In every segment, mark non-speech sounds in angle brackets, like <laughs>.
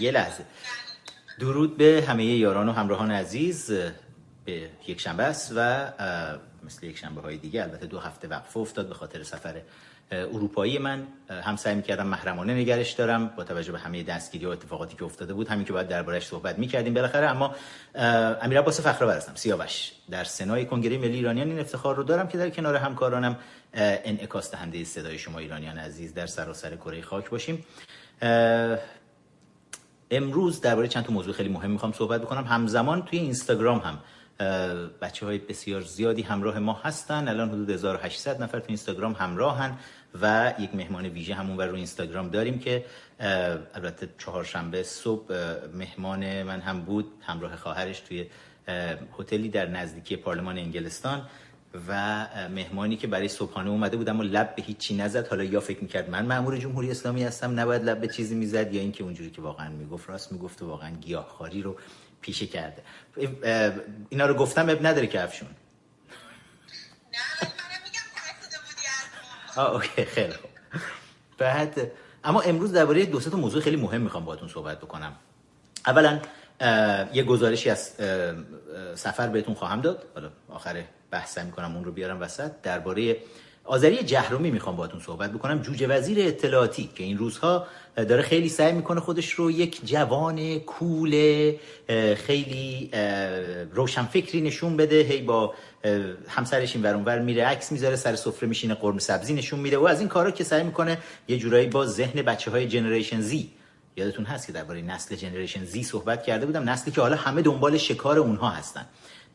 یه لحظه. درود به همه یاران و همراهان عزیز به یک شنبه است و مثل یک شنبه های دیگه البته دو هفته وقفه افتاد به خاطر سفر اروپایی من. هم سعی می‌کردم محرمانه نگرش دارم با توجه به همه دستگیری و اتفاقاتی که افتاده بود. همین که باید دربارش صحبت می‌کردیم بالاخره اما امیر عباس فخرآور هستم سیاوش. در سنای کنگره ملی ایرانیان این افتخار رو دارم که در کنار همکارانم انعکاس دهنده صدای شما ایرانیان عزیز در سراسر کره خاک باشیم. امروز درباره چند تا موضوع خیلی مهم می‌خوام صحبت بکنم. همزمان توی اینستاگرام هم بچه های بسیار زیادی همراه ما هستن. الان حدود 1800 نفر تو اینستاگرام همراهن و یک مهمان ویژه همون رو اینستاگرام داریم که البته چهارشنبه صبح مهمان من هم بود همراه خواهرش توی هتلی در نزدیکی پارلمان انگلستان. و مهمانی که برای صبحانه اومده بود اما لب به هیچی نزد. حالا یا فکر می‌کرد من مأمور جمهوری اسلامی هستم نباید لب به چیزی می‌زد یا اینکه اونجوری که واقعا می‌گفت راست می‌گفت و واقعا گیاهخواری رو پیشه کرده. اینا رو گفتم اب نداره که افشون. آه اوکی خیلی خوب. بعد اما امروز درباره دو تا موضوع خیلی مهم می‌خوام باهاتون صحبت بکنم. اولا یه گزارشی از سفر بهتون خواهم داد. حالا آخر بحث می‌کنم اون رو بیارم وسط. درباره آذری جهرومی می‌خوام باهاتون صحبت بکنم. جوجه وزیر اطلاعاتی که این روزها داره خیلی سعی می‌کنه خودش رو یک جوان کول خیلی روشنفکری نشون بده. هی با همسرش این ور میره عکس می‌ذاره سر سفره میشینه قرمه سبزی نشون میده. و از این کارا که سعی می‌کنه یه جورایی با ذهن بچه های جنریشن زی یادتون هست که درباره نسل جنریشن زی صحبت کرده بودم. نسلی که حالا همه دنبال شکار اونها هستن.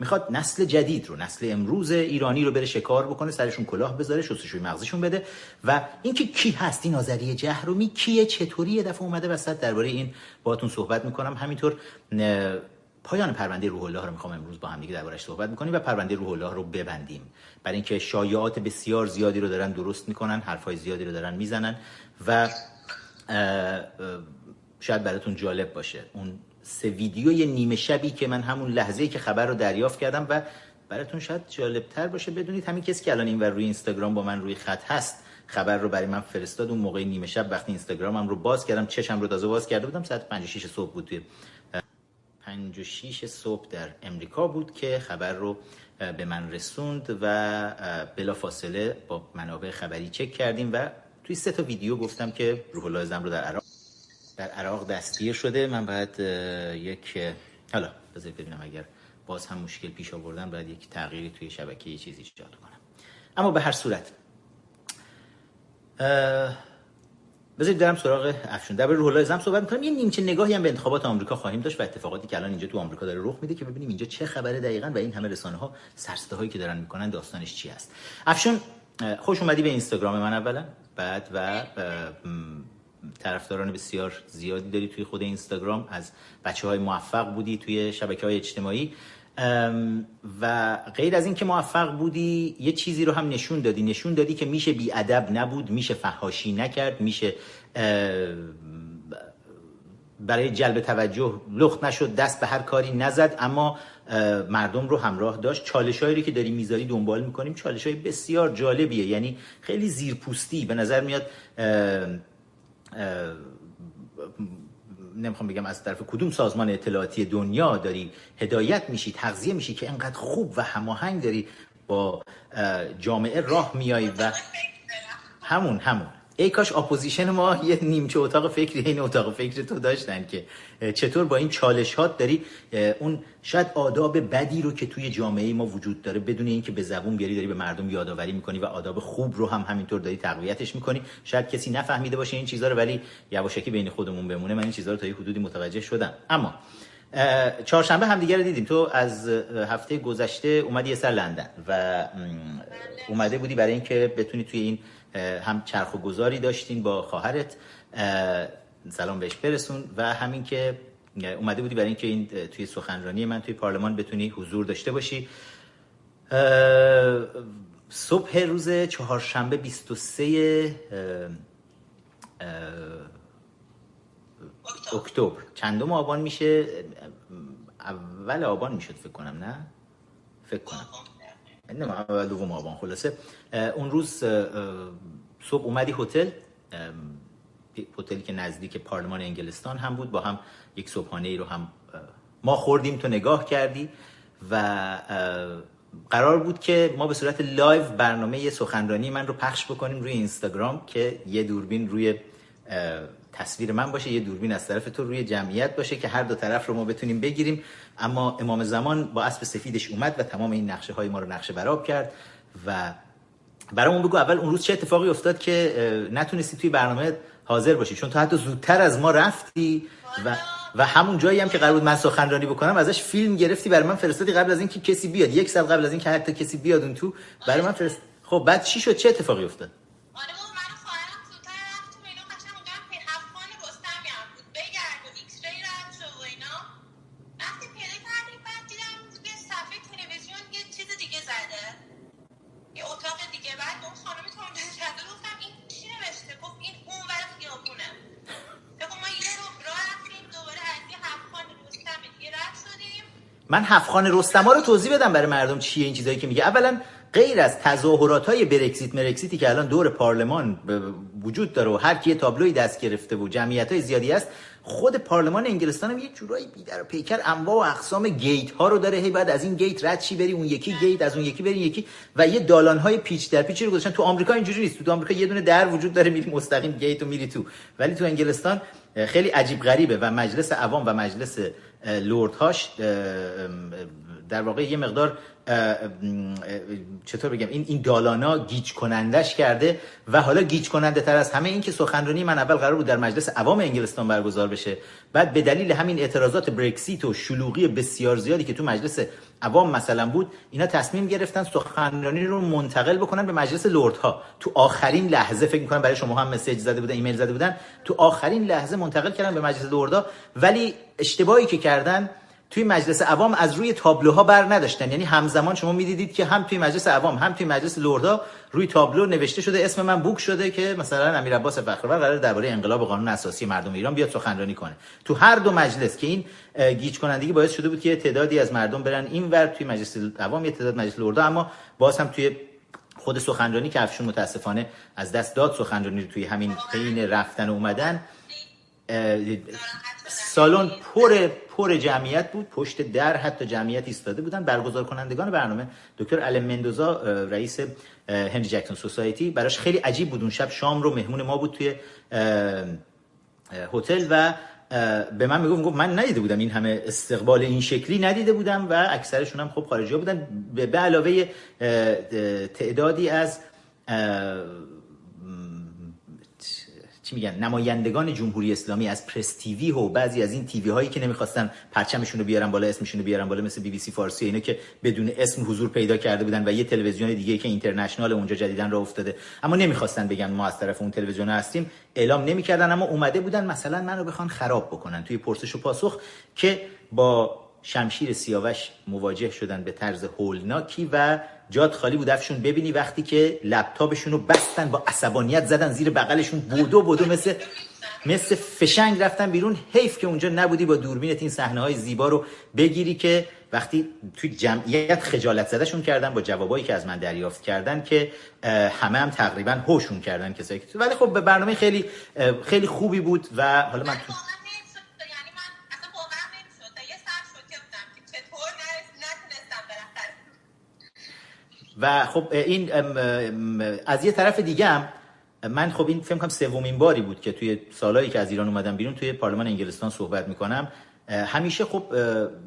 می‌خواد نسل جدید رو نسل امروز ایرانی رو بره شکار بکنه سرشون کلاه بذاره شستشوی مغزشون بده. و اینکه کی هست این آذری جهرومی کیه چطوری یه دفعه اومده وسط درباره این باهاتون صحبت می‌کنم. همینطور پایان پرونده روح الله رو می‌خوام امروز با هم دیگه دربارش صحبت می‌کنیم و پرونده روح الله رو ببندیم. برای اینکه شایعات بسیار زیادی رو دارن درست می‌کنن حرفای زیادی رو دارن می‌زنن و شاید براتون جالب باشه. اون سه ویدیوی نیمه شبی که من همون لحظه‌ای که خبر رو دریافت کردم و براتون شاید جالبتر باشه بدونید همین کسی که الان این روی اینستاگرام با من روی خط هست خبر رو برای من فرستاد. اون موقع نیمه شب وقتی اینستاگرامم رو باز کردم چشم رو تازه باز کرده بودم ساعت 5 6 صبح بود توی 5 و 6 صبح در امریکا بود که خبر رو به من رسوند و بلا فاصله با منابع خبری چک کردیم و توی سه تا ویدیو گفتم که روح الله رو در عراق در عراق دستگیر شده. من باید یک حالا بذارید ببینم اگر باز هم مشکل پیش آوردن باید یک تغییری توی شبکه یه چیزی ایجاد کنم. اما به هر صورت بذارید درم سراغ افشون. در روح الله صحبت می‌کنم یه نیمچه نگاهی هم به انتخابات آمریکا خواهیم داشت و اتفاقاتی که الان اینجا تو آمریکا داره رخ میده که ببینیم اینجا چه خبره دقیقا و این همه رسانه ها سرسته هایی که دارن می‌کنن داستانش چی هست افشون خوش اومدی به اینستاگرام من اولا بعد و طرفداران بسیار زیادی داری توی خود اینستاگرام. از بچه های موفق بودی توی شبکه های اجتماعی و غیر از اینکه موفق بودی یه چیزی رو هم نشون دادی. نشون دادی که میشه بی ادب نبود میشه فحاشی نکرد میشه برای جلب توجه لخت نشد دست به هر کاری نزد. اما مردم رو همراه داشت. چالش هایی که داری می‌ذاری دنبال می‌کنیم چالش های بسیار جالبیه. یعنی خیلی زیرپوستی به نظر میاد نمی‌خوام بگم از طرف کدوم سازمان اطلاعاتی دنیا داری هدایت میشی تغذیه میشی که انقدر خوب و هماهنگ داری با جامعه راه میایی و همون همون. ای کاش اپوزیشن ما <laughs> یه نیمچه اتاق فکری این اتاق فکر تو داشتن که چطور با این چالش هات داری اون شاید آداب بدی رو که توی جامعه ما وجود داره بدون اینکه به زبون بیاری داری به مردم یادآوری می‌کنی و آداب خوب رو هم همینطور داری تقویتش می‌کنی. شاید کسی نفهمیده باشه این چیزها رو ولی یواشکی بین خودمون بمونه. من این چیزها رو تا یه حدودی متوجه شدم. اما چهارشنبه هم دیگه رو دیدیم. تو از هفته گذشته اومدی یه سر لندن و اومده بودی برای اینکه بتونی توی این هم چرخ و گذاری داشتین با خواهرت. سلام بهش برسون. و همین که اومده بودی برای اینکه این توی سخنرانی من توی پارلمان بتونی حضور داشته باشی. صبح روز چهارشنبه 23 اکتبر. چندم آبان میشه؟ اول آبان می‌شد فکر کنم نه؟ فکر کنم. نه اول دوم آبان خلاصه. اون روز صبح اومدی هتل. هتلی که نزدیک پارلمان انگلستان هم بود با هم یک صبحانه ای رو هم ما خوردیم تو نگاه کردی و قرار بود که ما به صورت live برنامه سخنرانی من رو پخش بکنیم روی اینستاگرام که یه دوربین روی تصویر من باشه یه دوربین از طرف تو روی جمعیت باشه که هر دو طرف رو ما بتونیم بگیریم. اما امام زمان با اسب سفیدش اومد و تمام این نقشه های ما رو نقشه براب کرد و برامون بگو اول اون روز چه اتفاقی افتاد که نتونستی توی برنامه حاضر باشی؟ چون تو حتی زودتر از ما رفتی و و همون جایی هم که قرار بود من سخنرانی بکنم ازش فیلم گرفتی برای من فرستادی قبل از اینکه کسی بیاد. یک سال قبل از اینکه حتی کسی بیاد اون تو برای من فرست خب بعد چی شد؟ چه اتفاقی افتاد؟ من هفت خان رستم رو توضیح بدم برای مردم چیه این چیزایی که میگه. اولا غیر از تظاهرات های برکسیت مرکسیتی که الان دور پارلمان وجود داره و هر کی تابلوی دست گرفته و جمعیت های زیادی است خود پارلمان انگلستان هم یه جورایی بیدر و پیکر انواع و اقسام gate ها رو داره. هی بعد از این gate رد شی بری اون یکی gate از اون یکی بری یکی. و یه دالان های پیچ در پیچی رو گذاشتن. تو آمریکا اینجوری نیست. تو آمریکا یه دونه در وجود داره میری مستقیم gate و میری تو. ولی تو انگلستان خیلی عجیب غریبه و مجلس عوام و مجلس لوردهاش در واقع یه مقدار چطور بگم این این دالانا گیج کنندش کرده و حالا گیج کننده تر از همه این که سخنرانی من اول قرار بود در مجلس عوام انگلستان برگزار بشه. بعد به دلیل همین اعتراضات برکسیت و شلوغی بسیار زیادی که تو مجلس عوام مثلا بود اینا تصمیم گرفتن سخنرانی رو منتقل بکنن به مجلس لردها. تو آخرین لحظه فکر می‌کنم برای شما هم message زده بودن ایمیل زده بودن تو آخرین لحظه منتقل کردن به مجلس لردها. ولی اشتباهی که کردن توی مجلس عوام از روی تابلوها بر نداشتن. یعنی همزمان شما می‌دیدید که هم توی مجلس عوام هم توی مجلس لردا روی تابلو نوشته شده اسم من بوک شده که مثلا امیر عباس فخرآور قرار درباره انقلاب قانون اساسی مردم ایران بیاد سخنرانی کنه. تو هر دو مجلس که این گیج کنندگی باعث شده بود که تعدادی از مردم برن اینور توی مجلس عوام یه تعداد مجلس لردا اما باز هم توی خود سخنرانی که افشون متاسفانه از دست داد سخنرانی توی همین حین رفتن و اومدن سالن پر پر جمعیت بود پشت در حتی جمعیت ایستاده بودن. برگزار کنندگان برنامه دکتر ال مندوزا رئیس هنری جکسون سوسایتی براش خیلی عجیب بود. اون شب شام رو مهمون ما بود توی هتل و به من می‌گفت گفت من ندیده بودم این همه استقبال این شکلی ندیده بودم و اکثرشون هم خب خارجی ها بودن. به علاوه تعدادی از چی میگن نمایندگان جمهوری اسلامی از پرس تیوی و بعضی از این تیوی هایی که نمی‌خواستن پرچمشون رو بیارن بالا اسمشون رو بیارن بالا مثل بی بی سی فارسی اینا که بدون اسم حضور پیدا کرده بودن و یه تلویزیون دیگه که اینترنشنال اونجا جدیدن راه افتاده. اما نمی‌خواستن بگن ما از طرف اون تلویزیون هستیم. اعلام نمی‌کردن اما اومده بودن مثلا منو بخوان خراب بکنن توی پرسش و پاسخ که با شمشیر سیاوش مواجه شدن به طرز هولناکی و جاد خالی بود افشون ببینی وقتی که لپتاپشون رو بستن با عصبانیت زدن زیر بغلشون بودو بودو مثل مثل فشنگ رفتن بیرون. حیف که اونجا نبودی با دوربینت این صحنه های زیبا رو بگیری که وقتی توی جمعیت خجالت زدهشون کردن با جوابایی که از من دریافت کردن که همه هم تقریبا هوشون کردن کسایی که ولی خب به برنامه خیلی خیلی خوبی بود و حالا من تو و خب این از یه طرف دیگه هم من خب این فکر کنم سومین باری بود که توی سالهایی که از ایران اومدم بیرون توی پارلمان انگلستان صحبت می‌کنم. همیشه خب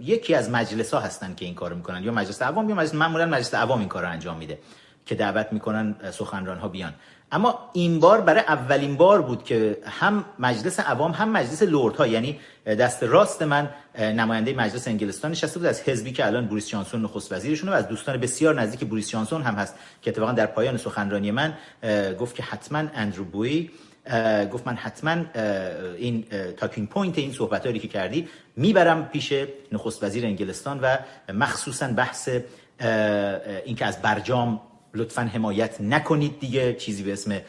یکی از مجلس ها هستن که این کارو می‌کنن یا مجلس عوام یا مجلس معمولا مجلس عوام این کارو انجام میده که دعوت می‌کنن سخنران ها بیان. اما این بار برای اولین بار بود که هم مجلس عوام هم مجلس لورد ها یعنی دست راست من نماینده مجلس انگلستان نشسته بود از حزبی که الان بوریس جانسون نخست وزیرشونه و از دوستان بسیار نزدیک بوریس جانسون هم هست که اتفاقا در پایان سخنرانی من گفت که حتما اندرو بوی گفت من حتما این talking point این صحبت که کردی می‌برم پیش نخست وزیر انگلستان و مخصوصا بحث اینکه از برجام لطفا حمایت نکنید دیگه چیزی به اسم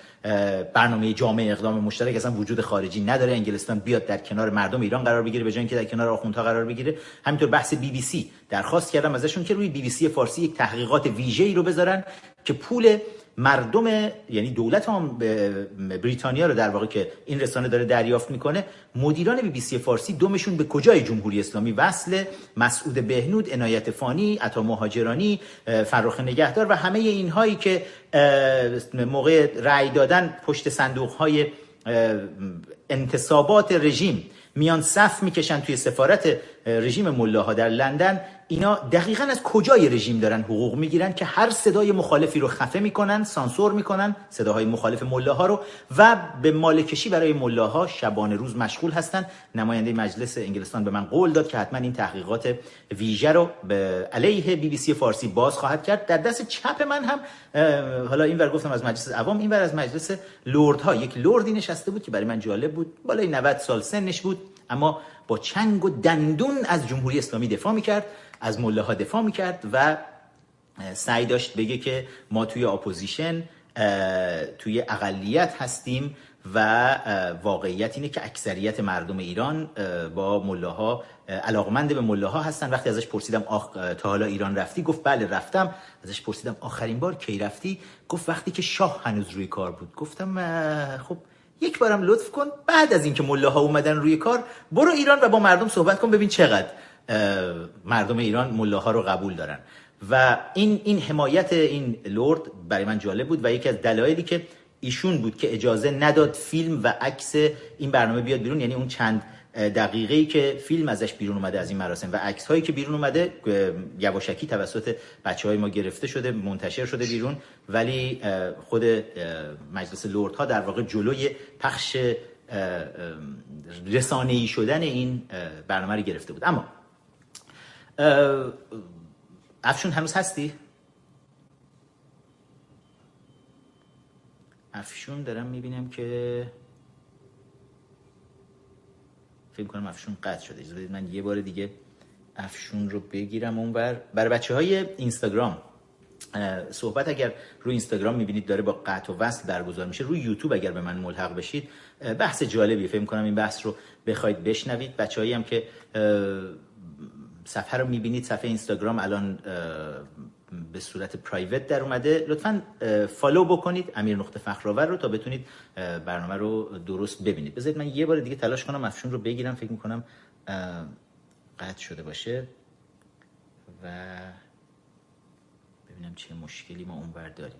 برنامه جامعه اقدام مشترک اصلا وجود خارجی نداره. انگلستان بیاد در کنار مردم ایران قرار بگیره به جای اینکه در کنار آخوندها قرار بگیره. همینطور بحث بی بی سی درخواست کردم ازشون که روی بی بی سی فارسی یک تحقیقات ویژه‌ای رو بذارن که پول مردم یعنی دولت هم بریتانیا رو در واقع که این رسانه داره دریافت می‌کنه. مدیران بی بی سی فارسی دومشون به کجای جمهوری اسلامی؟ وصل مسعود بهنود عنایت فانی عطا مهاجرانی فراخ نگهدار و همه اینهایی که موقع رأی دادن پشت صندوق های انتصابات رژیم میان صف می‌کشن توی سفارت رژیم ملاها در لندن. اینا دقیقا از کجای رژیم دارن حقوق می‌گیرن که هر صدای مخالفی رو خفه می‌کنن سانسور می‌کنن صداهای مخالف ملاها رو و به ماله‌کشی برای ملاها شبانه روز مشغول هستن. نماینده مجلس انگلستان به من قول داد که حتما این تحقیقات ویژه رو به علیه بی بی سی فارسی باز خواهد کرد. در دست چپ من هم حالا این ور گفتم از مجلس عوام این ور از مجلس لردها. یک لردی نشسته بود که برای من جالب بود. بالای 90 سال سنش بود اما با چنگ و دندون از جمهوری اسلامی دفاع می‌کرد. از ملاها دفاع می‌کرد و سعی داشت بگه که ما توی اپوزیشن توی اقلیت هستیم و واقعیت اینه که اکثریت مردم ایران با ملاها علاقمند به ملاها هستن. وقتی ازش پرسیدم آخ تا حالا ایران رفتی؟ گفت بله رفتم. ازش پرسیدم آخرین بار کی رفتی؟ گفت وقتی که شاه هنوز روی کار بود. گفتم خب یک بارم لطف کن. بعد از اینکه ملاها اومدن روی کار برو ایران و با مردم صحبت کن ببین چقدر. مردم ایران ملاها رو قبول دارن. و این این حمایت این لرد برای من جالب بود و یکی از دلایلی که ایشون بود که اجازه نداد فیلم و عکس این برنامه بیاد بیرون یعنی اون چند دقیقه که فیلم ازش بیرون اومده از این مراسم. و عکس هایی که بیرون اومده یواشکی توسط بچه های ما گرفته شده منتشر شده بیرون. ولی خود مجلس لرد ها در واقع جلوی پخش رسانه‌ای شدن این برنامه رو گرفته بود. اما افشون هنوز هستی؟ افشون دارم می‌بینم که فکر کنم افشون قطع شده. اجازه من یه بار دیگه افشون رو بگیرم اونور برای بچه های اینستاگرام صحبت اگر روی اینستاگرام می‌بینید داره با قطع و وصل برگزار میشه. روی یوتیوب اگر به من ملحق بشید بحث جالبی فکر کنم این بحث رو بخواید بشنوید. بچه‌هایی هم که صفحه رو می‌بینید صفحه اینستاگرام الان به صورت پرایوت در اومده. لطفا فالو بکنید امیر نقطه فخرآور رو تا بتونید برنامه رو درست ببینید. بذارید من یه بار دیگه تلاش کنم افشون رو بگیرم فکر می‌کنم قطع شده باشه. و ببینم چه مشکلی ما اونور داریم.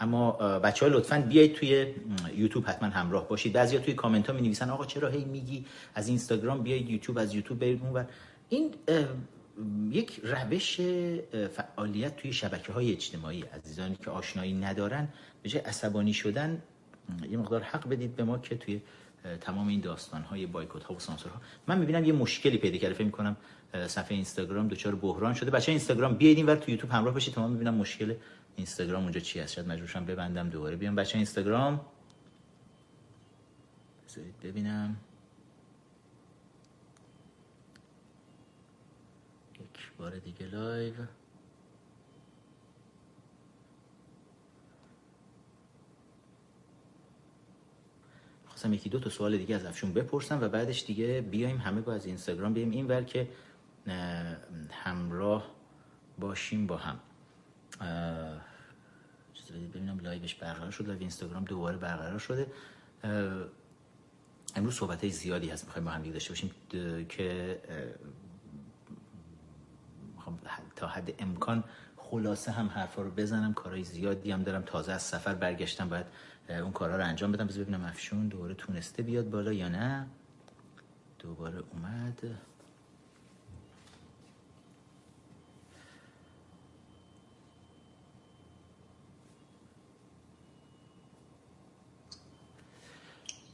اما بچه ها لطفا بیایید توی یوتیوب حتما همراه باشید. بعضیا توی کامنت ها می نویسن آقا چرا هی میگی از اینستاگرام؟ بیایید یوتیوب از یوتیوب برید اونور. این یک روش فعالیت توی شبکه های اجتماعی عزیزانی که آشنایی ندارن به جای عصبانی شدن یه مقدار حق بدید به ما که توی تمام این داستان های بایکوت ها و سانسور ها من می‌بینم یه مشکلی پیدا کرده فکر کنم صفحه اینستاگرام دچار بحران شده. بچه اینستاگرام بیاید اینور تو یوتیوب همراه باشید تا من ببینم مشکل اینستاگرام اونجا چی هست. شاید مجبورشم ببندم دوباره. بیام بچه اینستاگرام. ببینم. بار دیگه live. خواستم یکی دو تا سوال دیگه از افشون بپرسم و بعدش دیگه بیایم همه با از اینستاگرام بیایم. این ور که همراه باشیم با هم. ببینم لایوش برقرار شد لایو اینستاگرام دوباره برقرار شده. امروز صحبت های زیادی هست می‌خوایم با هم داشته باشیم. که تا حد امکان خلاصه هم حرفا رو بزنم کارهای زیادی هم دارم. تازه از سفر برگشتم باید اون کارها رو انجام بدم. بذار ببینم افشون دوباره تونسته بیاد بالا یا نه. دوباره اومد.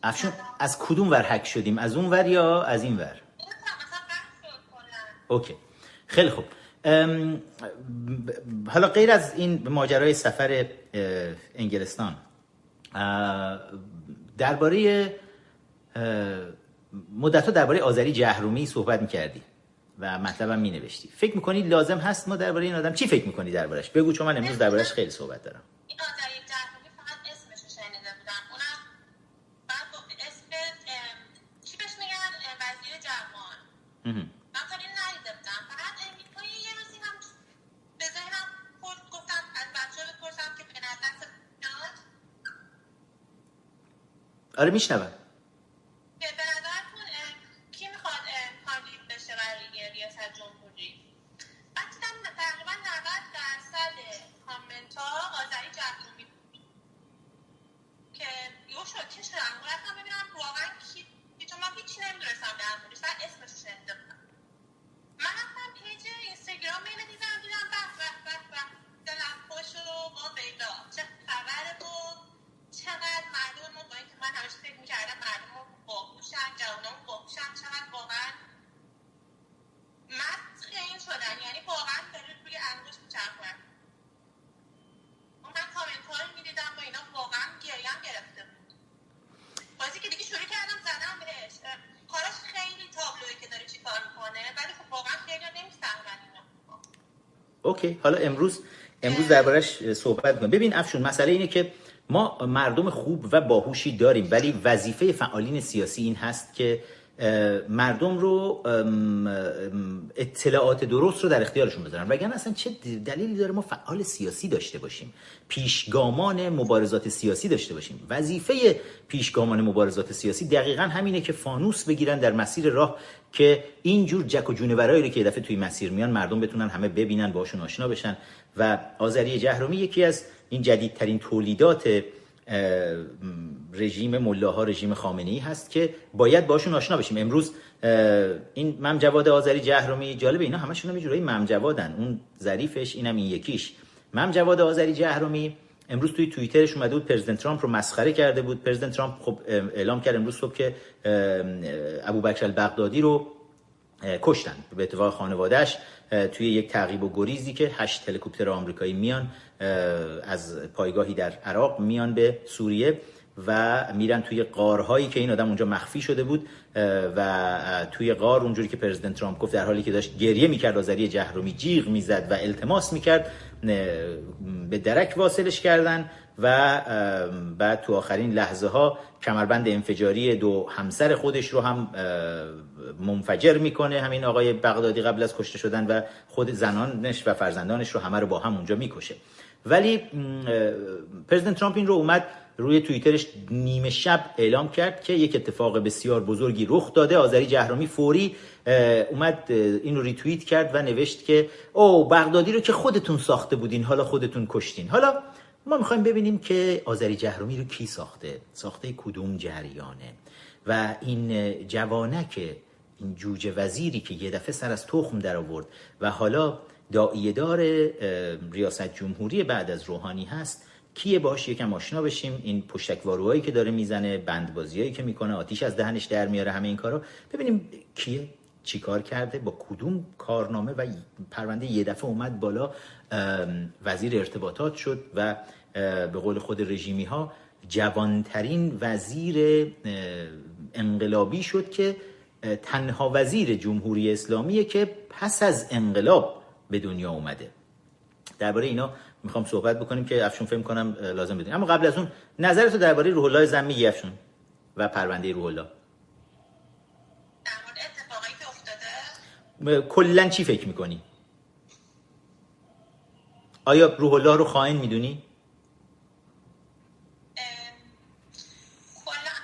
افشون از کدوم ور حک شدیم؟ از اون ور یا از این ور؟ اوکی. خیلی خوب. حالا غیر از این ماجرای سفر انگلستان درباره مدت درباره آذری جهرومی صحبت می‌کردی و مطلبم می نوشتی فکر می‌کنی لازم هست ما درباره این آدم چی فکر می‌کنی دربارش بگو چون من امروز دربارش خیلی صحبت دارم. این آذری جهرومی فقط اسمش شنیده بودم. اونم بعد اسم چی بهش میگن؟ وزیر جوان. آره میشنوم. اوکی حالا امروز امروز دربارش صحبت کنیم ببین افشون مسئله اینه که ما مردم خوب و باهوشی داریم ولی وظیفه فعالین سیاسی این هست که مردم رو اطلاعات درست رو در اختیارشون بذارن. وگرنه اصلا چه دلیلی داره ما فعال سیاسی داشته باشیم؟ پیشگامان مبارزات سیاسی داشته باشیم. وظیفه پیشگامان مبارزات سیاسی دقیقا همینه که فانوس بگیرن در مسیر راه که اینجور جک و جونورایی رو که دفعه توی مسیر میان مردم بتونن همه ببینن باشون آشنا بشن. و آذری جهرومی یکی از این جدیدترین تولیدات رژیم ملاها رژیم خامنه ای هست که باید باشون آشنا بشیم. امروز این مم جواد آذری جهرومی جالبه اینا همشون هم جورایی مم جوادن. اون ظریفش اینم این یکیش. مم جواد آذری جهرومی امروز توی توییترش اومده بود پرزیدنت ترامپ رو مسخره کرده بود. پرزیدنت ترامپ خب اعلام کرد امروز صبح که ابوبکر البغدادی رو کشتن به اتفاق خانوادهش توی یک تعقیب و گریزی که هشت هلیکوپتر آمریکایی میان از پایگاهی در عراق میان به سوریه و میرن توی غارهایی که این آدم اونجا مخفی شده بود و توی غار اونجوری که پرزیدنت ترامپ گفت در حالی که داشت گریه می‌کرد آذری جهرومی جیغ می‌زد و التماس می‌کرد به درک واصلش کردن و بعد تو آخرین لحظه ها کمربند انفجاری دو همسر خودش رو هم منفجر می‌کنه. همین آقای بغدادی قبل از کشته شدن و خود زنانش و فرزندانش رو همه رو با هم اونجا می‌کشه. ولی پرزیدنت ترامپ این رو اومد روی توییترش نیمه شب اعلام کرد که یک اتفاق بسیار بزرگی رخ داده. آذری جهرومی فوری اومد اه، این رو ریتوییت کرد و نوشت که او بغدادی رو که خودتون ساخته بودین حالا خودتون کشتین. حالا ما می‌خوایم ببینیم که آذری جهرومی رو کی ساخته؟ ساخته کدوم جریانه؟ و این جوانک این جوجه وزیری که یه دفعه سر از تخم در آورد و حالا داعیه دار اه، ریاست جمهوری بعد از روحانی هست. کیه؟ باش یکم آشنا بشیم. این پشتکواروهایی که داره می‌زنه بندبازیایی که می‌کنه آتیش از دهنش در میاره همه این کارا. ببینیم کیه؟ چیکار کرده؟ با کدوم کارنامه؟ و پرونده یه دفعه اومد بالا وزیر ارتباطات شد و به قول خود رژیمی ها جوانترین وزیر انقلابی شد که تنها وزیر جمهوری اسلامیه که پس از انقلاب به دنیا اومده. درباره اینا می‌خوام صحبت بکنیم که افشون فکر کنم لازم بدونیم اما قبل از اون نظرتو درباره روح الله زن میگی افشون و پرونده روح الله. کلا چی فکر می‌کنی؟ آیا روح الله رو خائن می‌دونی ام، کلا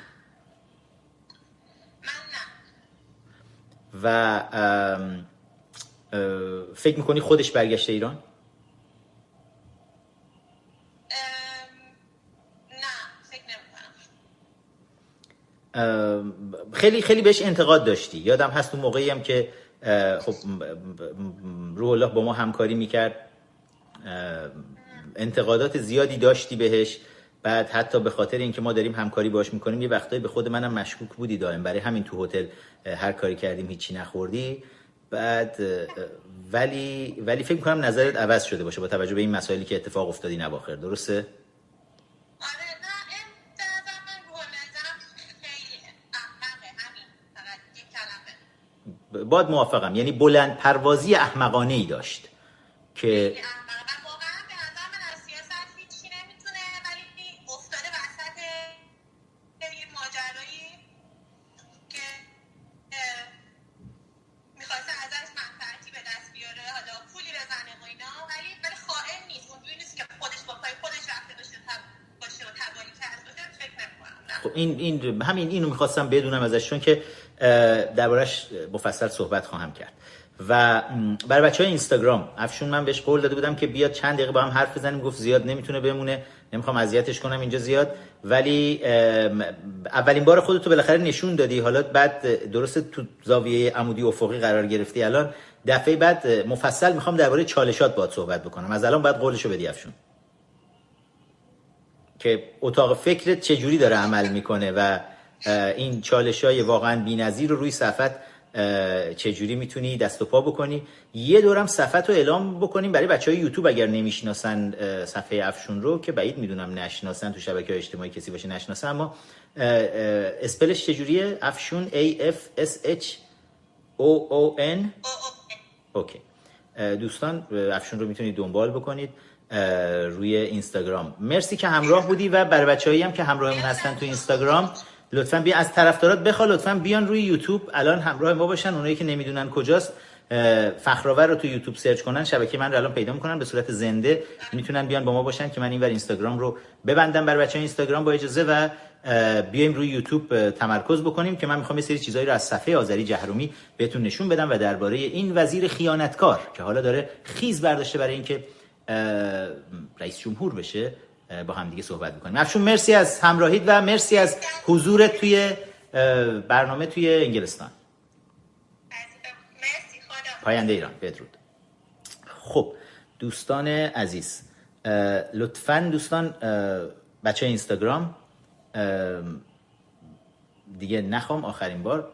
من نه و فکر می‌کنی خودش برگشته ایران؟ ام، نه فکر نمی‌کنم. ام، خیلی خیلی بهش انتقاد داشتی. یادم هست اون موقعی هم که خب روح الله با ما همکاری می‌کرد. انتقادات زیادی داشتی بهش. بعد حتی به خاطر اینکه ما داریم همکاری باش می‌کنیم یه وقتایی به خود منم مشکوک بودی دائم. برای همین تو هتل هر کاری کردیم هیچی نخوردی. بعد ولی ولی فکر می‌کنم نظرت عوض شده باشه با توجه به این مسائلی که اتفاق افتادی نواخر درسته؟ آره باد موافقم. یعنی بلند پروازی احمقانه ای داشت که این همین اینو می‌خواستم بدونم ازش چون که دربارش مفصل صحبت خواهم کرد. و برای بچه های اینستاگرام افشون من بهش قول داده بودم که بیاد چند دقیقه با هم حرف بزنیم گفت زیاد نمی‌تونه بمونه نمی‌خوام اذیتش کنم اینجا زیاد. ولی اولین بار خودتو بالاخره نشون دادی. حالا بعد درست تو زاویه عمودی افقی قرار گرفتی. الان دفعه بعد مفصل می‌خوام درباره چالشات باید صحبت بکنم. از الان بعد قولشو بدی افشون. که اتاق فکرت چجوری داره عمل می‌کنه و این چالش های واقعا بی رو روی صفت چجوری می‌تونی دست و پا بکنی؟ یه دورم صفت رو اعلام بکنیم برای بچه های یوتیوب اگر نمی‌شناسن صفحه افشون رو که بعید می‌دونم نشناسن تو شبکه های اجتماعی کسی باشه نشناسن اما اسپلش چجوریه افشون A F S H O O N اوکی. دوستان افشون رو می‌تونید دنبال بکنید. روی اینستاگرام. مرسی که همراه بودی و برای بچه‌ای هم که همراهمون هستن تو اینستاگرام. لطفا بیا از طرفدارات بخوا لطفا بیان روی یوتیوب. الان همراه ما باشن اونایی که نمی‌دونن کجاست فخرآور رو تو یوتیوب سرچ کنن. شبکه من رو الان پیدا می‌کنن به صورت زنده می‌تونن بیان با ما باشن که من اینور اینستاگرام رو ببندم. بر بچه اینستاگرام با اجازه و بیایم روی یوتیوب تمرکز بکنیم که من می‌خوام یه سری چیزایی رو از صفحه آذری جهرومی بهتون نشون بدم و درباره این وزیر خیانتکار که حالا داره خیز برداشته برای اینکه رئیس جمهور بشه با هم دیگه صحبت می‌کنیم. افشون مرسی از همراهید و مرسی از حضورت توی برنامه توی انگلستان. پاینده ایران بدرود خب دوستان عزیز لطفا دوستان بچه اینستاگرام دیگه نخوام آخرین بار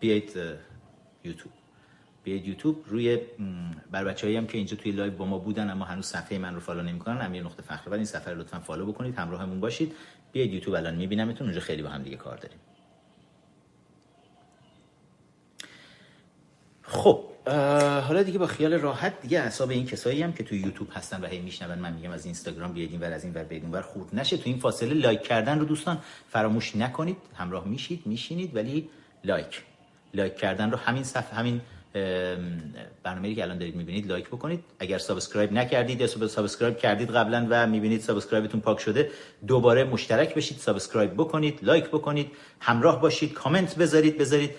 بیایید یوتیوب. بیاید یوتیوب روی بر بچه‌هایی هم که اینجا توی live با ما بودن اما هنوز صفحه من رو follow نمی‌کنن امیر نقطه فخر این صفحه رو لطفا follow بکنید همراهمون باشید. بیاید یوتیوب الان می‌بینمتون اونجا خیلی با هم دیگه کار داریم. خب حالا دیگه با خیال راحت دیگه اعصاب این کسایی هم که توی یوتیوب هستن و هی میشنون من میگم از اینستاگرام بیاید این ور از این ور بیاید ور خورد نشه. تو این فاصله like کردن رو دوستان فراموش نکنید همراه میشید میشینید ولی like. like کردن رو همین صفحه همین برنامه‌ای که الان دارید می‌بینید like بکنید. اگر subscribe نکردید یا subscribe کردید قبلا و می‌بینید subscribe تون پاک شده دوباره مشترک بشید subscribe بکنید like بکنید همراه باشید کامنت بذارید بذارید.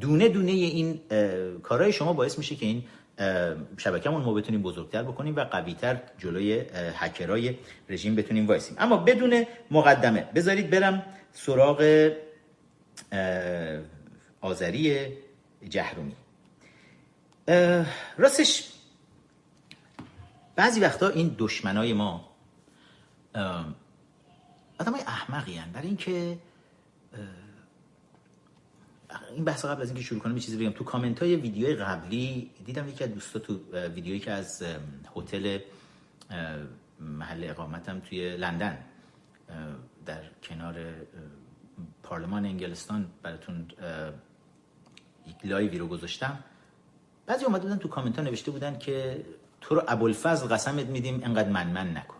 دونه دونه این کارهای شما باعث میشه که این شبکه‌مون ما بتونیم بزرگتر بکنیم و قویتر جلوی هکرای رژیم بتونیم وایسیم. اما بدون مقدمه بذارید برم سراغ آذری جهرومی. راستش بعضی وقتا این دشمنای ما آدم های احمقی هن. برای اینکه این بحث قبل از اینکه شروع کنم یه چیزی بگم تو کامنت های ویدیوی قبلی دیدم یکی از دوستا تو ویدیویی که از هتل محل اقامتم توی لندن در کنار پارلمان انگلستان براتون یک لایوی رو گذاشتم بعضی اومده بودن تو کامنت ها نوشته بودن که تو رو ابوالفضل قسمت میدیم انقدر من من نکن.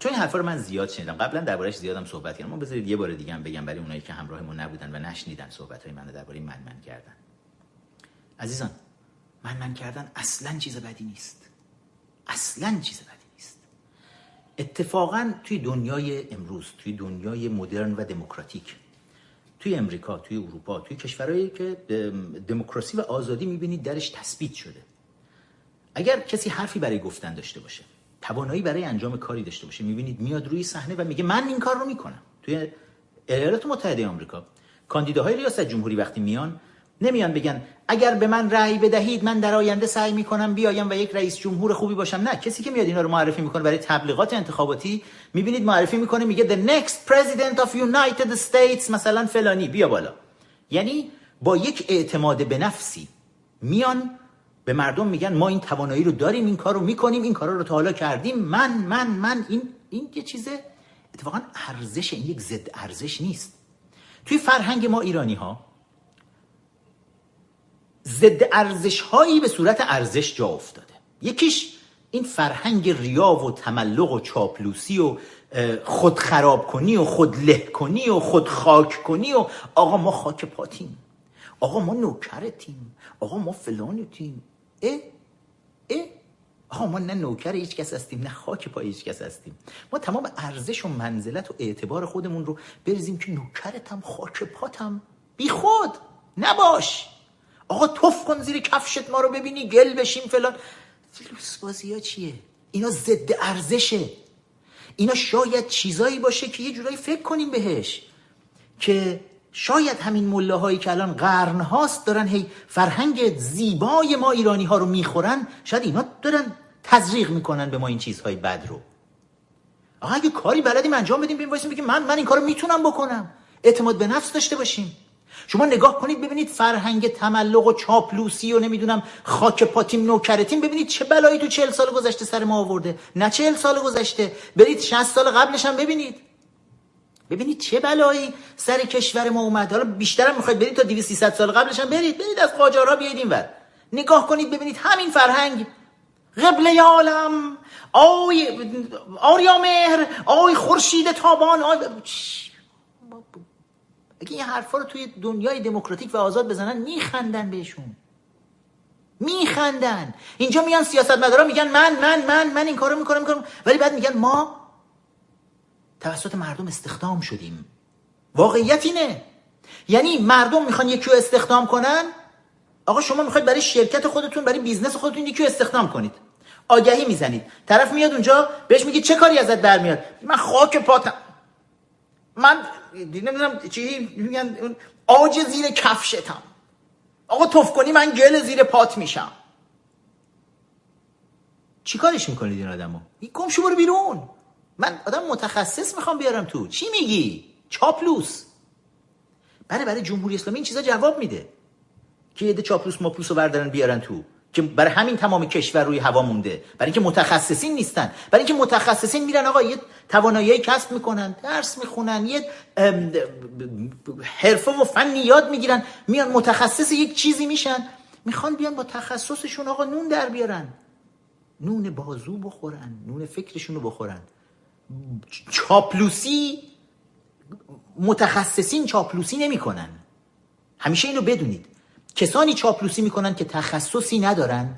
چون این حرفا رو من زیاد شنیدم. قبلا دربارش زیادم صحبت کردم. اما بذارید یه بار دیگه هم بگم برای اونایی که همراهمون نبودن و نشنیدن صحبت های من درباره من من کردن. عزیزان من من کردن اصلا چیز بدی نیست. اصلا چیز بدی نیست. اتفاقا توی دنیای امروز توی دنیای مدرن و دموکراتیک توی امریکا توی اروپا توی کشورهایی که دموکراسی و آزادی می‌بینید درش تثبیت شده. اگر کسی حرفی برای گفتن داشته باشه توانایی برای انجام کاری داشته باشه می‌بینید میاد روی صحنه و میگه من این کار رو می‌کنم. توی ایالات متحده آمریکا کاندیداهای ریاست جمهوری وقتی میان نمیان بگن اگر به من رأی بدهید من در آینده سعی می‌کنم بیایم و یک رئیس جمهور خوبی باشم. نه کسی که میاد اینا رو معرفی می‌کنه برای تبلیغات انتخاباتی می‌بینید معرفی می‌کنه میگه the next president of United States مثلا فلانی. بیا بالا. یعنی با یک اعتماد به نفسی میان به مردم میگن ما این توانایی رو داریم این کار رو می‌کنیم این کارا رو تا حالا کردیم. من من من این این یه چیز اتفاقا ارزش این یک ضد ارزش نیست. توی فرهنگ ما ایرانی ها ضد ارزش هایی به صورت ارزش جا افتاده. یکیش این فرهنگ ریا و تملق و چاپلوسی و خود خراب کنی و خود له کنی و خود خاک کنی و آقا ما خاک پاتیم. آقا ما نوکرتیم. آقا ما فلانتیم. اه؟ اه؟ آقا ما نه نوکر هیچ کس هستیم نه خاک پای هیچ کس هستیم. ما تمام ارزش و منزلت و اعتبار خودمون رو بریزیم که نوکرتم خاک پاتم. بی خود نباش. آقا توف کن زیر کفشت ما رو ببینی گل بشیم فلان. فلوس بازی ها چیه؟ اینا ضد ارزشه. اینا شاید چیزایی باشه که یه جورایی فکر کنیم بهش که شاید همین مله که الان قرن هاست دارن هی فرهنگ زیبای ما ایرانی ها رو می‌خورن شاید اینا دارن تزریق می‌کنن به ما این چیزهای بد رو. آقا اگه کاری بلدیم انجام بدیم وایسیم بگیم من من این کارو می‌تونم بکنم. اعتماد به نفس داشته باشیم. شما نگاه کنید ببینید فرهنگ تملق و چاپلوسی و نمی‌دونم خاک پاتیم نوکرتیم. ببینید چه بلایی تو چهل سال گذشته سر ما آورده. نه چهل سال گذشته. برید 60 سال قبلش هم ببینید. ببینید چه بلایی سر کشور ما اومد. حالا بیشترم می‌خواید برید تا 200 300 سال قبلش هم برید. برید از قاجارها بیاید اینور. نگاه کنید ببینید همین فرهنگ. قبله عالم. آی آریا مهر. آی خورشید تابان. آی اگه این حرفا رو توی دنیای دموکراتیک و آزاد بزنن میخندن بهشون. میخندن. اینجا میان سیاستمدارا میگن من من من من این کارو می‌کنم می‌کنم. ولی بعد میگن ما توسط مردم استخدام شدیم. واقعیت اینه. یعنی مردم می‌خوان یکی رو استخدام کنن. آقا شما می‌خواید برای شرکت خودتون برای business خودتون یکی رو استخدام کنید. آگهی می‌زنید. طرف میاد اونجا بهش میگه چه کاری ازت برمیاد من خاک پاتم. من نمی‌دونم چی میگن آج زیر کفشتم آقا تف کنی من گل زیر پات میشم. چی کارش می‌کنید این آدمو؟ این گم شو برو بیرون. من آدم متخصص می‌خوام بیارم تو. چی میگی؟ چاپلوس. برای برای جمهوری اسلامی این چیزا جواب میده. که یه چاپلوس ماپلوس رو بردارن بیارن تو. که برای همین تمام کشور روی هوا مونده. برای اینکه متخصصین نیستن. برای اینکه متخصصین میرن آقا یه توانایی کسب می‌کنن درس می‌خونن یه حرفه و فنی یاد می‌گیرن میان متخصص یک چیزی میشن. می‌خوان بیان با تخصصشون آقا نون در بیارن. نون بازو بخورن نون فکرشون رو بخورن. چاپلوسی متخصصین چاپلوسی نمی‌کنن. همیشه اینو بدونید. کسانی چاپلوسی می‌کنن که تخصصی ندارن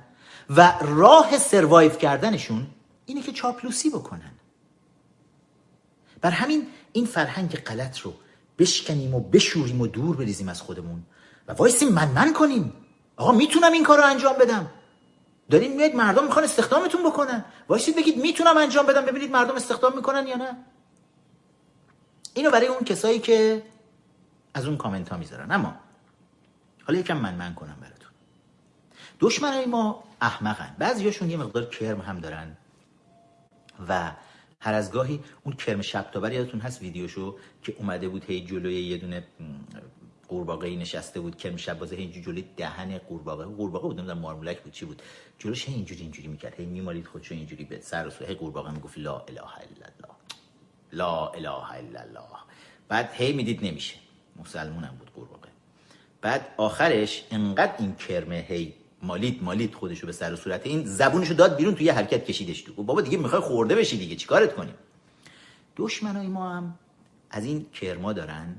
و راه survive کردنشون اینه که چاپلوسی بکنن. بر همین این فرهنگ غلط رو بشکنیم و بشوریم و دور بریزیم از خودمون و وایسیم من من کنیم. آقا می‌تونم این کار رو انجام بدم. دارین میاد مردم می‌خوان استخدامتون بکنن. وایسید بگید می‌تونم انجام بدم. ببینید مردم استخدام می‌کنن یا نه. اینو برای اون کسایی که از اون کامنت ها می‌ذارن. اما حالا یکم من من کنم براتون. دشمنای ما احمقن. بعضیاشون یه مقدار کرم هم دارن. و هر از گاهی اون کرم شب تابر یادتون هست ویدیوشو که اومده بود هی جلوی یه دونه قورباغه نشسته بود. کرم شب بازه اینجوری جلوی دهن قورباغه. قورباغه بود نمی‌دونم مارمولک بود چی بود. جلوش اینجوری اینجوری می‌کرد. هی میمالید خودشو اینجوری به سر و هی قورباغه می‌گفت لا اله الا الله. لا اله الا الله. بعد هی می‌دید نمیشه. مسلمونم بود قورباغه. بعد آخرش انقدر این کرمه هی مالید مالید خودشو به سر و صورت این زبونشو داد بیرون توی حرکت کشیدش تو. بابا دیگه می‌خوای خورده بشی دیگه چیکارت کنیم؟ دشمنای ما هم از این کرما دارن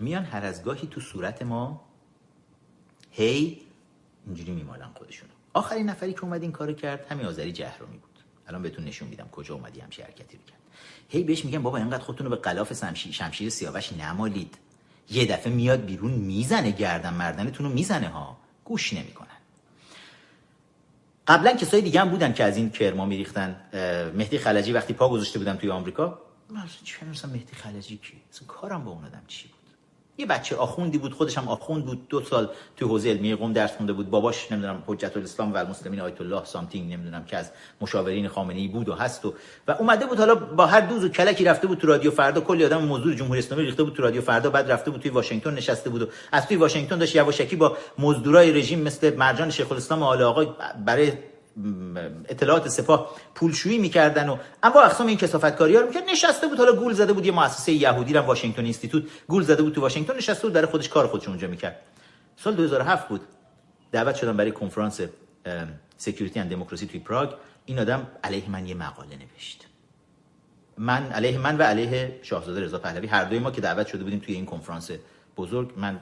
میان هر از گاهی تو صورت ما هی اینجوری میمالن خودشونو. آخرین نفری که اومد این کارو کرد همین آذری جهرومی بود. الان بهتون نشون میدم کجا اومدی همچین حرکتی رو کرد. هی بهش میگم بابا اینقدر خودتون رو به غلاف شمشیر سیاوش نمالید. یه دفعه میاد بیرون می‌زنه گردن مردنتون رو می‌زنه ها. گوش نمی‌کنن. قبلا کسای دیگه هم بودن که از این کرما میریختن. مهدی خلجی وقتی پا گذاشته بودم توی آمریکا. من چه مهدی خلجی کی؟ کارم با اون آدم چی یه بچه آخوندی بود خودش هم آخوند بود دو سال تو حوزه علمیه قم درس خونده بود. باباش نمی‌دونم حجت الاسلام و المسلمین آیت الله something نمی‌دونم که از مشاورین خامنه ای بود و هست و و اومده بود حالا با هر دوز و کلکی رفته بود تو رادیو فردا. کلی آدم موضوع جمهوری اسلامی ریخته بود تو رادیو فردا بعد رفته بود توی واشنگتن نشسته بود و از توی واشنگتن داشت یواشکی با مزدورای رژیم مثل مرجان شیخ الاسلام آل آقا برای اطلاعات سپاه پولشویی می‌کردن و اما اقسام این کسافتکاری ها رو می‌کرد. نشسته بود حالا گول زده بود یه مؤسسه یهودی رو واشنگتن اینستیتوت. گول زده بود تو واشنگتن نشسته بود در خودش کار خودش اونجا می‌کرد. سال 2007 بود. دعوت شدم برای کنفرانس security and democracy توی پراگ. این آدم علیه من یه مقاله نوشت. من علیه من و علیه شاهزاده رضا پهلوی هر دوی ما که دعوت شده بودیم توی این کنفرانس بزرگ. من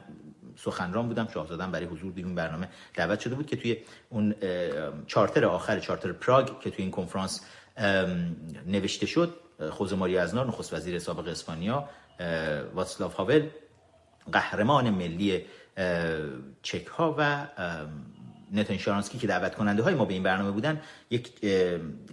سخنران بودم شاهزادم برای حضور بیرون برنامه دعوت شده بود که توی اون charter آخر charter پراگ که توی این کنفرانس نوشته شد خوزه ماری ازنار نخست وزیر سابق اسپانیا واتسلاف هاول قهرمان ملی چک ها و نتن شارانسکی که دعوت کننده های ما به این برنامه بودن یک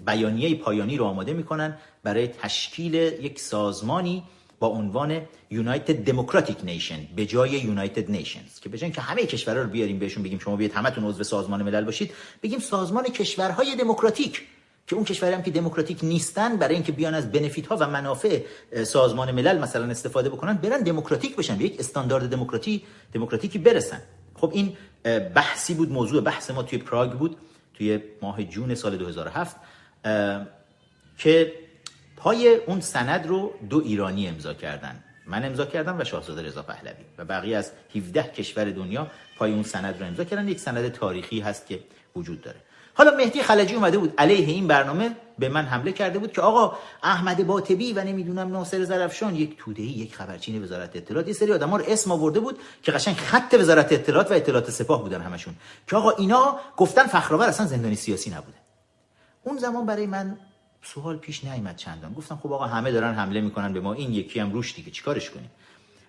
بیانیه پایانی رو آماده می‌کنن برای تشکیل یک سازمانی با عنوان یونایتد دموکراتیک نیشن به جای یونایتد نیشنز که بجن که همه کشورها رو بیاریم بهشون بگیم شما بیاید همتون عضو سازمان ملل باشید بگیم سازمان کشورهای دموکراتیک که اون کشورهایی هم که دموکراتیک نیستن برای اینکه بیان از بنفیت ها و منافع سازمان ملل مثلا استفاده بکنن برن دموکراتیک بشن به یک استاندارد دموکراتی دموکراتیکی برسن. خب این بحثی بود موضوع بحث ما توی پراگ بود توی ماه جون سال 2007 که پای اون سند رو دو ایرانی امضا کردن. من امضا کردم و شاهزاده رضا پهلوی. و بقیه از 17 کشور دنیا پای اون سند رو امضا کردن. یک سند تاریخی هست که وجود داره. حالا مهدی خلجی اومده بود. علیه این برنامه به من حمله کرده بود که آقا احمد باطبی و نمی‌دونم ناصر زرفشان یک توده یک خبرچین وزارت اطلاعات. یه سری آدما رو اسم آورده بود که قشنگ خط وزارت اطلاعات و اطلاعات سپاه بودن همشون. که آقا اینا گفتن فخرآور اصلا زندانی سیاسی نبوده. اون زمان برای من سوال پیش نیامد چندان. گفتم خب آقا همه دارن حمله می‌کنن به ما این یکی هم روش دیگه چیکارش کنیم؟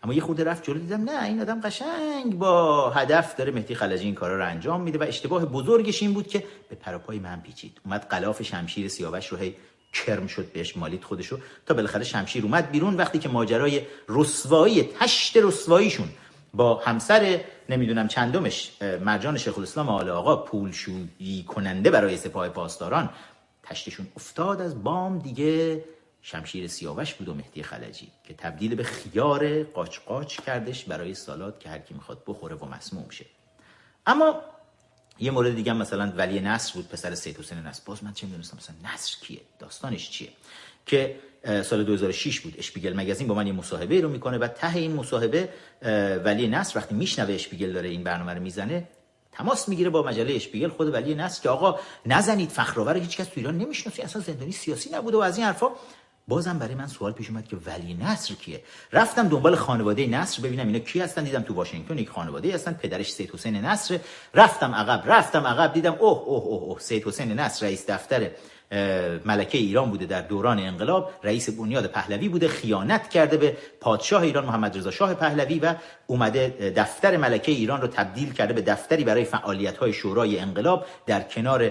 اما یه خورده رفت جلو دیدم نه این آدم قشنگ با هدف داره مهدی خلجی این کارا رو انجام میده و اشتباه بزرگش این بود که به پروپای من پیچید. اومد غلاف شمشیر سیاوش رو هی کرم شد بهش مالید خودشو. تا بالاخره شمشیر اومد بیرون وقتی که ماجرای رسوایی تشت رسواییشون با همسر نمی‌دونم چندمش مرجان شیخ الاسلام آل آقا پولشویی کننده برای سپاه پاسداران تشتشون افتاد از بام دیگه. شمشیر سیاوش بود و مهدی خلجی که تبدیل به خیار قاچ قاچ کردش برای سالات که هر کی می‌خواد بخوره و مسموم شه. اما یه مورد دیگه مثلا ولی نصر بود پسر سید حسین نصر. باز من چه می‌دونستم مثلا نصر کیه؟ داستانش چیه؟ که سال 2006 بود. اشپیگل مگزین با من یه مصاحبه رو می‌کنه و ته این مصاحبه ولی نصر وقتی میشنوه اشپیگل داره این برنامه رو می‌زنه تماس می‌گیره با مجله اشپیگل خود ولی نصر که آقا نزنید فخرآور هیچ کس تو ایران نمی‌شناسه اصلا زندانی سیاسی نبوده و از این حرفا. بازم برای من سوال پیش اومد که ولی نصر کیه؟ رفتم دنبال خانواده نصر ببینم اینا کی هستن دیدم تو واشنگتن یک خانواده هستن پدرش سید حسین نصر رفتم عقب رفتم عقب دیدم اوه اوه اوه, اوه سید حسین نصر رئیس دفتر ملکه ایران بوده در دوران انقلاب رئیس بنیاد پهلوی بوده خیانت کرده به پادشاه ایران محمد رضا شاه پهلوی و اومده دفتر ملکه ایران رو تبدیل کرده به دفتری برای فعالیت های شورای انقلاب در کنار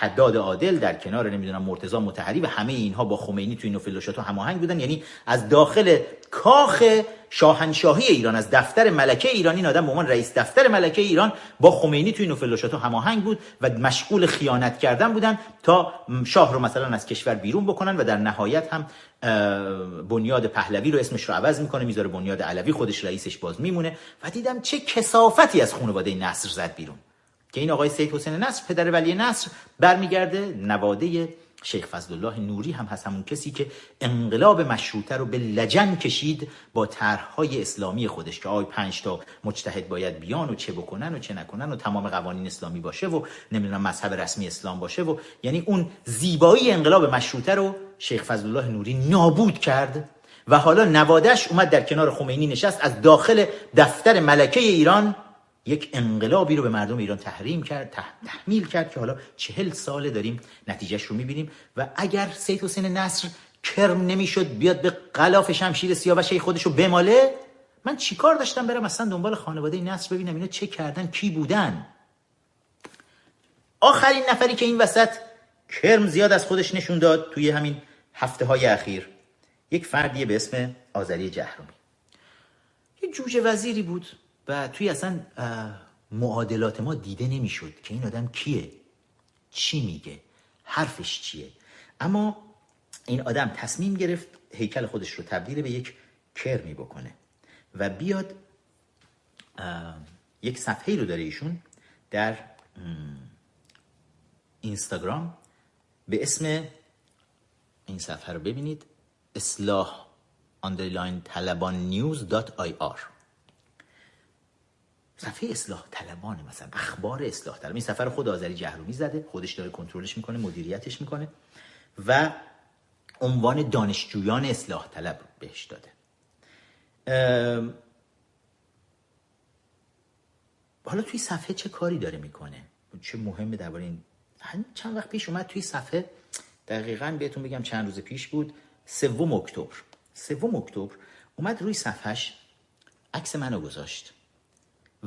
حداد عادل در کنار نمی‌دونم مرتضی متحری و همه اینها با خمینی توی نوفل هماهنگ بودن. یعنی از داخل کاخ شاهنشاهی ایران از دفتر ملکه ایران این آدم به عنوان رئیس دفتر ملکه ایران با خمینی توی نوفل هماهنگ بود و مشغول خیانت کردن بودن تا شاه رو مثلا از کشور بیرون بکنن و در نهایت هم بنیاد پهلوی رو اسمش رو عوض می‌کنه می‌ذاره بنیاد علوی خودش رئیسش باز میمونه و دیدم چه کسافتی از خانواده نصر زد بیرون. که این آقای سید حسین نصر پدر ولی نصر برمیگرده نواده شیخ فضل الله نوری هم هست همون کسی که انقلاب مشروطه رو به لجن کشید با طرحهای اسلامی خودش که آی پنج تا مجتهد باید بیان و چه بکنن و چه نکنن و تمام قوانین اسلامی باشه و نمی‌دونم مذهب رسمی اسلام باشه و یعنی اون زیبایی انقلاب مشروطه رو شیخ فضل الله نوری نابود کرد و حالا نوادش اومد در کنار خمینی نشست از داخل دفتر ملکه ایران یک انقلابی رو به مردم ایران تحریم کرد تحمیل کرد که حالا چهل ساله داریم نتیجهش رو می‌بینیم و اگر سید حسین نصر کرم نمی‌شد بیاد به قلاف شمشیر سیاوش خودش رو بماله من چیکار داشتم برم اصلا دنبال خانواده نصر ببینم اینا چه کردن کی بودن؟ آخرین نفری که این وسط کرم زیاد از خودش نشون داد توی همین هفته های اخیر یک فردیه به اسم آذری جهرومی. یه جوجه وزیری بود. و توی اصلا معادلات ما دیده نمی‌شد که این آدم کیه چی میگه حرفش چیه. اما این آدم تصمیم گرفت هیکل خودش رو تبدیل به یک کرمی بکنه و بیاد یک صفحه رو داره ایشون در اینستاگرام به اسم این صفحه رو ببینید اصلاح underline طلبان آر صفحه اصلاح طلبانه مثلا اخبار اصلاح طلب این سفر خود آذری جهرومی زده خودش داره کنترلش می‌کنه مدیریتش می‌کنه و عنوان دانشجویان اصلاح طلب بهش داده. حالا توی صفحه چه کاری داره می‌کنه؟ چه مهمه درباره این؟ چند وقت پیش اومد توی صفحه دقیقا بهتون بگم چند روز پیش بود سوم اکتبر. سوم اکتبر اومد روی صفحش عکس منو گذاشت.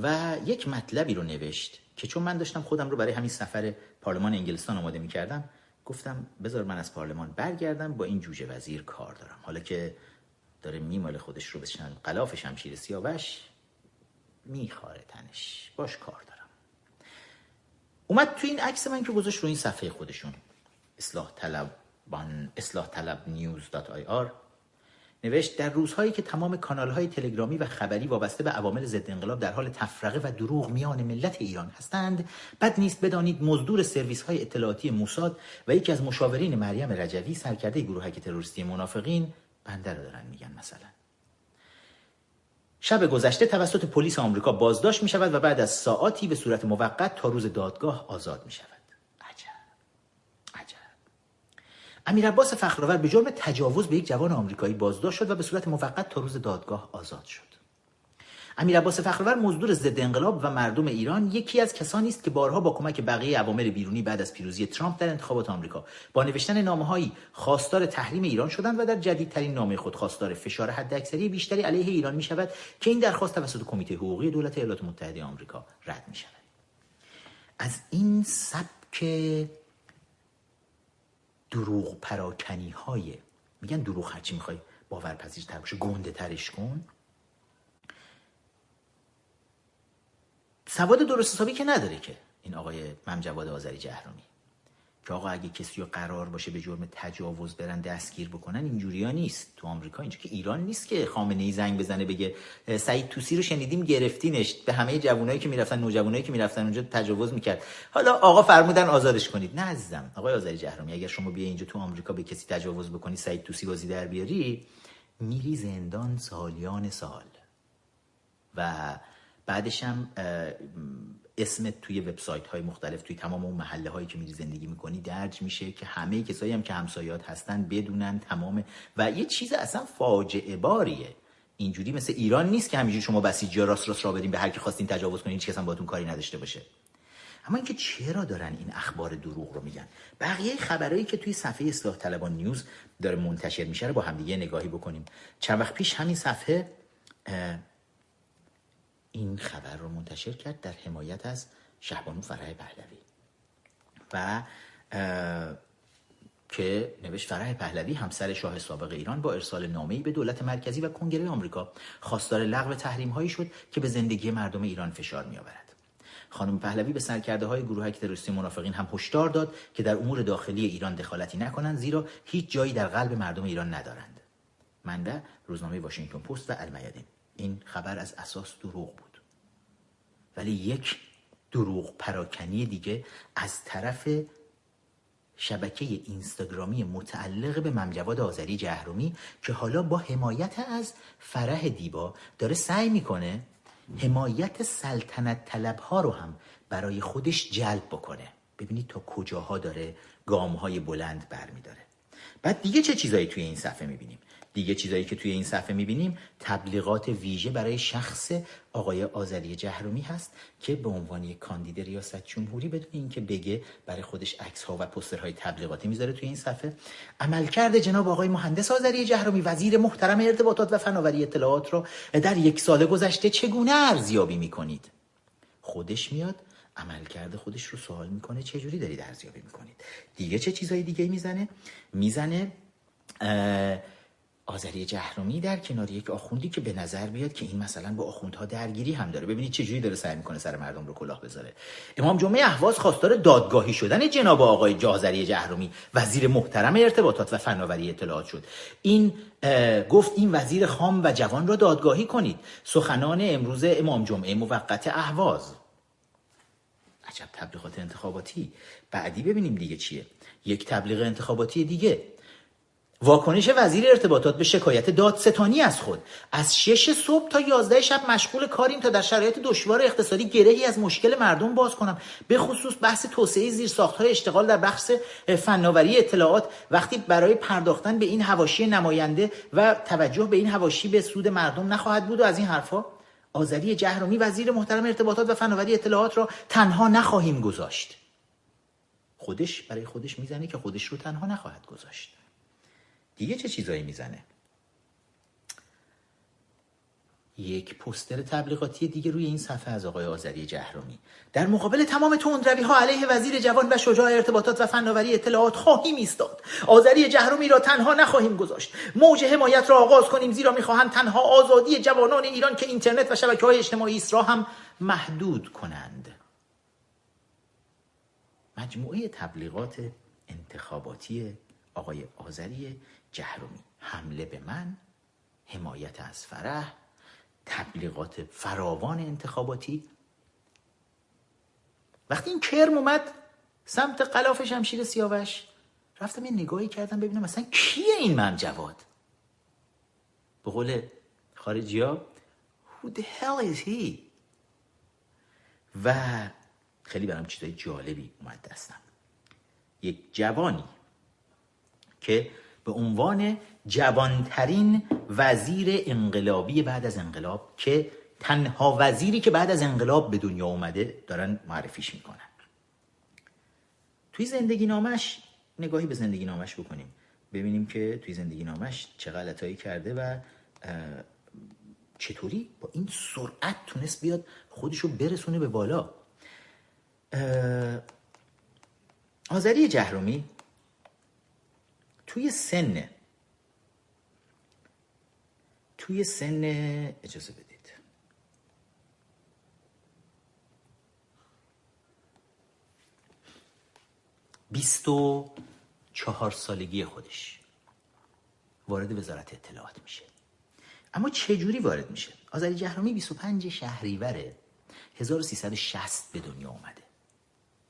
و یک مطلبی رو نوشت که چون من داشتم خودم رو برای همین سفر پارلمان انگلستان آماده می‌کردم گفتم بذار من از پارلمان برگردم با این جوجه وزیر کار دارم. حالا که داره میمال خودش رو بشن قلاف شمشیر سیاوش میخاره تنش. باش کار دارم. اومد تو این عکس من که گذاشت رو این صفحه خودشون. اصلاح طلب اصلاح طلب news dot ir نوشت در روزهایی که تمام کانالهای تلگرامی و خبری وابسته به عوامل ضد انقلاب در حال تفرقه و دروغ میان ملت ایران هستند بد نیست بدانید مزدور سرویس های اطلاعاتی موساد و یکی از مشاورین مریم رجوی سرکرده گروهک تروریستی منافقین بنده را دارن میگن مثلا. شب گذشته توسط پلیس آمریکا بازداشت می شود و بعد از ساعاتی به صورت موقت تا روز دادگاه آزاد می شود امیر عباس فخرآور به جرم تجاوز به یک جوان آمریکایی بازداشت شد و به صورت موقت تا روز دادگاه آزاد شد. امیر عباس فخرآور مزدور ضد انقلاب و مردم ایران یکی از کسانی است که بارها با کمک بقیه عوامل بیرونی بعد از پیروزی ترامپ در انتخابات آمریکا با نوشتن نامه‌هایی خواستار تحریم ایران شدند و در جدیدترین نامه خود خواستار فشار حداکثری بیشتری علیه ایران می شود که این درخواست توسط کمیته حقوقی دولت ایالات متحده آمریکا رد می شود از این سبک دروغ پراکنی های میگن دروغ هرچی می‌خوای باورپذیر تر باشه گنده ترش کن. سواد درست حسابی که نداره که این آقای ممجواد آذری جهرومی که آقا اگه کسی رو قرار باشه به جرم تجاوز برن دستگیر بکنن اینجوری ها نیست تو آمریکا. اینجا که ایران نیست که خامنه ای زنگ بزنه بگه سعید توسی رو شنیدیم گرفتینش. به همه جوانایی که می‌رفتن نوجوانایی که می‌رفتن اونجا تجاوز می‌کرد. حالا آقا فرمودن آزادش کنید. نه عزیزم. آقای آذری جهرومی اگر شما بیا اینجا تو آمریکا به کسی تجاوز بکنی سعید توسی بازی در بیاری میری زندان سالیان سال. و بعدش هم اسمت توی وبسایت های مختلف توی تمام اون محله هایی که میری زندگی می‌کنی درج میشه که همه کسایی هم که همسایات هستن بدونن تمام. و یه چیز اصلا فاجعه باریه. اینجوری مثل ایران نیست که همینجوری شما بسیجی راست راست را بدین به هر کی خواستین تجاوز کنین هیچ کس هم باهاتون کاری نداشته باشه. اما اینکه چرا دارن این اخبار دروغ رو میگن؟ بقیه خبرهایی که توی صفحه اصلاح طلبان نیوز داره منتشر میشه رو با همدیگه نگاهی بکنیم. چند وقت پیش همین صفحه این خبر رو منتشر کرد در حمایت از شهبانو فرح پهلوی و که نوشت فرح پهلوی همسر شاه سابق ایران با ارسال نامه‌ای به دولت مرکزی و کنگره آمریکا خواستار لغو تحریم هایی شد که به زندگی مردم ایران فشار می آورد. خانم پهلوی به سرکرده های گروه تروریستی منافقین هم هشدار داد که در امور داخلی ایران دخالتی نکنند زیرا هیچ جایی در قلب مردم ایران ندارند. منبع روزنامه واشنگتن پست و المیادین این خبر از اساس دروغ بود. ولی یک دروغ پراکنی دیگه از طرف شبکه اینستاگرامی متعلق به ممجواد آذری جهرومی که حالا با حمایت از فرح دیبا داره سعی می‌کنه حمایت سلطنت طلب ها رو هم برای خودش جلب بکنه. ببینید تا کجاها داره گام های بلند برمیداره. بعد دیگه چه چیزایی توی این صفحه می‌بینیم؟ دیگه چیزایی که توی این صفحه می‌بینیم تبلیغات ویژه برای شخص آقای آذری جهرومی هست که به عنوان یک کاندید ریاست جمهوری بدون اینکه بگه برای خودش عکس ها و پوسترهای تبلیغاتی می‌ذاره توی این صفحه. عملکرد جناب آقای مهندس آذری جهرومی وزیر محترم ارتباطات و فناوری اطلاعات رو در یک سال گذشته چگونه ارزیابی می‌کنید؟ خودش میاد عملکرد خودش رو سوال می‌کنه چه جوری دارید ارزیابی می‌کنید؟ دیگه چه چیزایی دیگه می‌زنه؟ می‌زنه آذری جهرومی در کنار یک آخوندی که به نظر بیاد که این مثلا با آخوندها درگیری هم داره. ببینید چه جوری داره سعی می‌کنه سر مردم رو کلاه بذاره. امام جمعه اهواز خواستار دادگاهی شدن جناب آقای جازری جهرومی وزیر محترم ارتباطات و فناوری اطلاعات شد. این گفت این وزیر خام و جوان را دادگاهی کنید. سخنان امروز امام جمعه موقت اهواز عجب تبلیغات انتخاباتی. بعدی ببینیم دیگه چیه. یک تبلیغ انتخاباتی دیگه. واکنش وزیر ارتباطات به شکایت دادستانی از خود. از 6 صبح تا 11 شب مشغول کاریم تا در شرایط دشوار اقتصادی گرهی از مشکل مردم باز کنم. به خصوص بحث توسعه زیر های اشتغال در بخش فناوری اطلاعات. وقتی برای پرداختن به این هواشی نماینده و توجه به این هواشی به سود مردم نخواهد بود و از این حرفها آذری جهرومی وزیر محترم ارتباطات و فناوری اطلاعات را تنها نخواهیم گذاشت. خودش برای خودش می‌زنه که خودش رو تنها نخواهد گذاشت. دیگه چه چیزایی می‌زنه؟ یک پستر تبلیغاتی دیگه روی این صفحه از آقای آذری جهرومی. در مقابل تمام تندروی ها علیه وزیر جوان و شجاع ارتباطات و فناوری اطلاعات خواهیم ایستاد. آذری جهرومی را تنها نخواهیم گذاشت. موج حمایت را آغاز کنیم زیرا می‌خواهند تنها آزادی جوانان ایران که اینترنت و شبکه های اجتماعی است را هم محدود کنند. مجموعه تبلیغات انتخاباتی آقای آذری جهرومی. حمله به من حمایت از فرح تبلیغات فراوان انتخاباتی. وقتی این کرم اومد سمت قلاف شمشیر سیاوش رفتم یه نگاهی کردم ببینم مثلا کیه این من جواد. به قول خارجی ها Who the hell is he? و خیلی برام چیزای جالبی اومد دستم. یک جوانی که به عنوان جوانترین وزیر انقلابی بعد از انقلاب که تنها وزیری که بعد از انقلاب به دنیا اومده دارن معرفیش می‌کنن. توی زندگی نامش نگاهی به زندگی نامش بکنیم. ببینیم که توی زندگی نامش چه غلطایی کرده و چطوری با این سرعت تونست بیاد خودشو برسونه به بالا. آذری جهرومی توی سن. توی سن اجازه بدید. بیست و چهار سالگی خودش وارد وزارت اطلاعات میشه. اما چه جوری وارد میشه؟ آذری جهرمی 25 شهریور 1360 به دنیا اومده.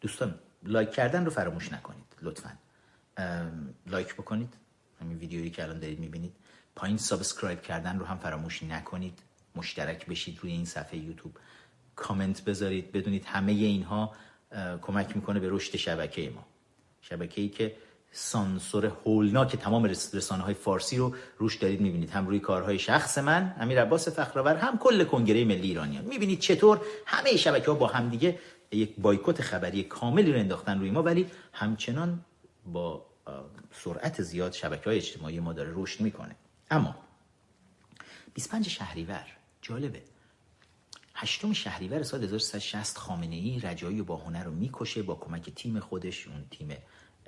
دوستان لایک کردن رو فراموش نکنید لطفا. لایک بکنید. همین ویدیویی که الان دارید می‌بینید. پایین subscribe کردن رو هم فراموش نکنید. مشترک بشید روی این صفحه یوتیوب. کامنت بذارید. بدونید همه اینها کمک می‌کنه به رشد شبکه ما. شبکه ای که سانسور هولناک تمام رسانه های فارسی رو روش دارید می‌بینید. هم روی کارهای شخص من امیر عباس فخرآور هم کل کنگره ملی ایرانیان. می‌بینید چطور همه شبکه ها با همدیگه یک بایکوت خبری کاملی رو انداختن روی ما ولی همچنان با سرعت زیاد شبکه های اجتماعی ما داره رشد می‌کنه. اما 25 شهریور جالبه. هشتم شهریور سال 1360 خامنه ای رجایی و باهنه رو می‌کشه با کمک تیم خودش اون تیم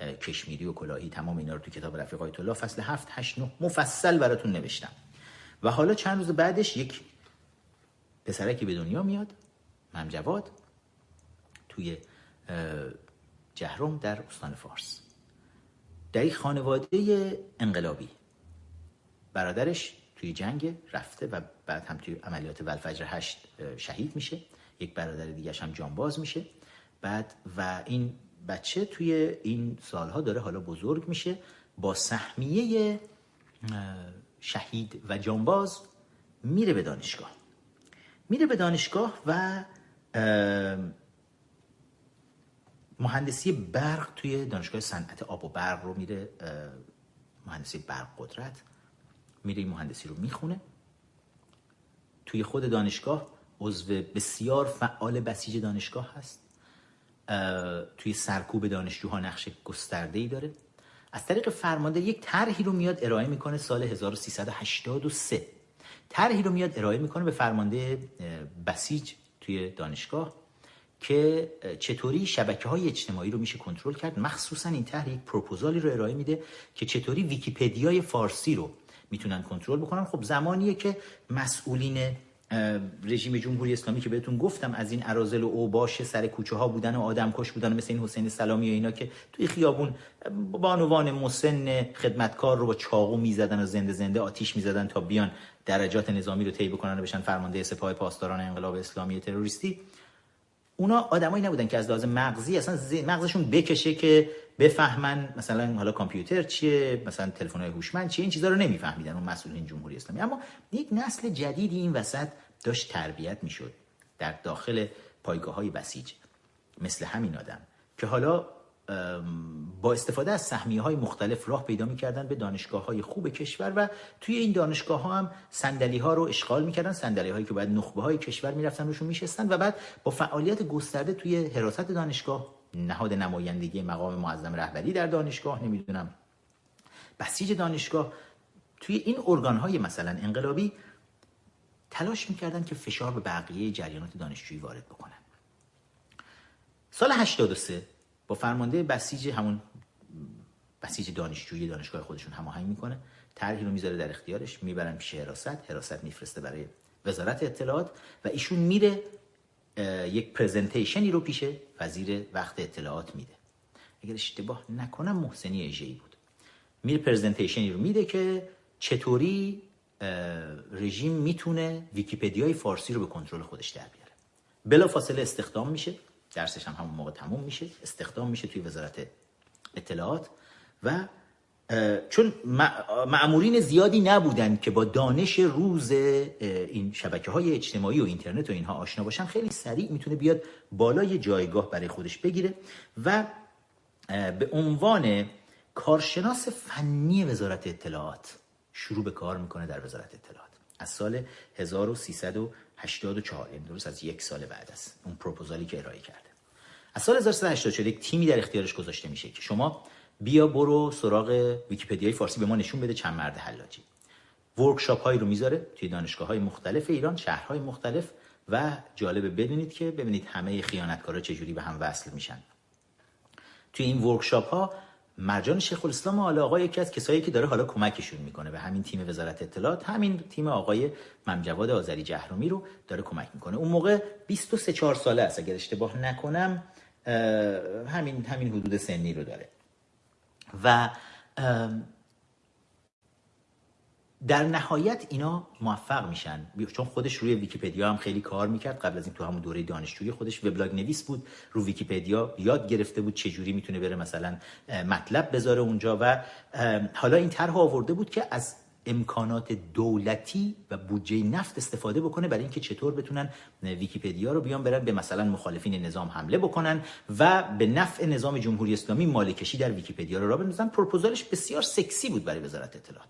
کشمیری و کلاهی تمام اینا رو تو کتاب رفیق آیت الله فصل 7 8 9 مفصل براتون نوشتم. و حالا چند روز بعدش یک پسرکی به دنیا میاد ممجواد توی جهرم در استان فارس. در یک خانواده انقلابی. برادرش توی جنگ رفته و بعد هم توی عملیات ولفجر هشت شهید میشه. یک برادر دیگه هم جانباز میشه. بعد و این بچه توی این سالها داره حالا بزرگ میشه با سهمیه شهید و جانباز میره به دانشگاه. میره به دانشگاه و مهندسی برق توی دانشگاه صنعت آب و برق رو میره مهندسی برق قدرت میره مهندسی رو می‌خونه. توی خود دانشگاه عضو بسیار فعال بسیج دانشگاه هست. توی سرکوب دانشجوها نقش گسترده ای داره. از طریق فرمانده یک طرحی رو میاد ارائه می‌کنه سال 1383 طرحی رو میاد ارائه می‌کنه به فرمانده بسیج توی دانشگاه. که چطوری شبکه های اجتماعی رو میشه کنترل کرد. مخصوصا این طرح یک پروپوزالی رو ارائه میده که چطوری ویکیپدیای فارسی رو می‌تونن کنترل بکنن. خب زمانیه که مسئولین رژیم جمهوری اسلامی که بهتون گفتم از این ارازل و اوباش سر کوچه ها بودن و آدم کش بودن مثل این حسین سلامی و اینا که توی خیابون بانوان مسن خدمتکار رو با چاقو می‌زدن و زنده زنده آتیش می‌زدن تا بیان درجات نظامی رو طی بکنن و بشن فرمانده سپاه پاسداران انقلاب اسلامی تروریستی. اونا آدمایی نبودن که از لحاظ مغزی اصلا مغزشون بکشه که بفهمن مثلا حالا کامپیوتر چیه مثلا تلفن های هوشمند چیه این چیزا رو نمیفهمیدن اون مسئولین جمهوری اسلامی. اما یک نسل جدیدی این وسط داشت تربیت می‌شد در داخل پایگاه های بسیج مثل همین آدم که حالا با استفاده از سهمیه های مختلف راه پیدا می‌کردن به دانشگاه های خوب کشور و توی این دانشگاه ها هم سندلی ها رو اشغال می‌کردن. سندلی هایی که باید نخبه های کشور می‌رفتن روشون میشستن و بعد با فعالیت گسترده توی حراست دانشگاه نهاد نمایندگی مقام معظم رهبری در دانشگاه نمی‌دونم بسیج دانشگاه توی این ارگان های مثلا انقلابی تلاش می‌کردن که فشار به بقیه جریانات دانشجویی وارد بکنن. سال 83 فرمانده بسیج همون بسیج دانشجویی دانشگاه خودشون هماهنگ می‌کنه. طرحی رو می‌ذاره در اختیارش. می‌برن پیش حراست. حراست میفرسته برای وزارت اطلاعات و ایشون میره یک presentation ی رو پیش وزیر وقت اطلاعات میده. اگر اشتباه نکنم محسنی اژه‌ای بود. میره presentation ی رو میده که چطوری رژیم می‌تونه ویکیپدیای فارسی رو به کنترل خودش در بیاره. بلا فاصله استخدام میشه. درسش هم همون موقع تموم میشه استخدام میشه توی وزارت اطلاعات و چون معمورین زیادی نبودن که با دانش روز این شبکه های اجتماعی و اینترنت و اینها آشنا باشن خیلی سریع می‌تونه بیاد بالای جایگاه برای خودش بگیره و به عنوان کارشناس فنی وزارت اطلاعات شروع به کار می‌کنه در وزارت اطلاعات. از سال 1384 یعنی درست از یک سال بعد از اون پروپوزالی که ارائه کرده. از سال 1384 یک تیمی در اختیارش گذاشته میشه که شما بیا برو سراغ ویکیپدیای فارسی به ما نشون بده چند مرد حلاجی. workshop هایی رو می‌ذاره توی دانشگاه های مختلف ایران شهرهای مختلف و جالبه بدونید که ببینید همه خیانتکارا چجوری به هم وصل میشن. توی این workshop ها مرجان شیخ الاسلام آل آقا یکی از کسایی که داره حالا کمکشون می‌کنه. به همین تیم وزارت اطلاعات همین تیم آقای ممجواد آذری جهرمی رو داره کمک می‌کنه. اون موقع 23 4 ساله است. اگر اشتباه نکنم همین همین حدود سنی رو داره. و در نهایت اینا موفق میشن. چون خودش روی ویکیپدیا هم خیلی کار می‌کرد. قبل از این تو همون دوره دانشجویی خودش وبلاگ نویس بود. رو ویکیپدیا یاد گرفته بود چه جوری می‌تونه بره مثلا مطلب بذاره اونجا و حالا این طرح آورده بود که از امکانات دولتی و بودجه نفت استفاده بکنه برای اینکه چطور بتونن ویکیپدیا رو بیان برن به مثلا مخالفین نظام حمله بکنن و به نفع نظام جمهوری اسلامی ماله‌کشی در ویکیپدیا رو را بندازن. پروپوزالش بسیار سکسی بود برای وزارت اطلاعات.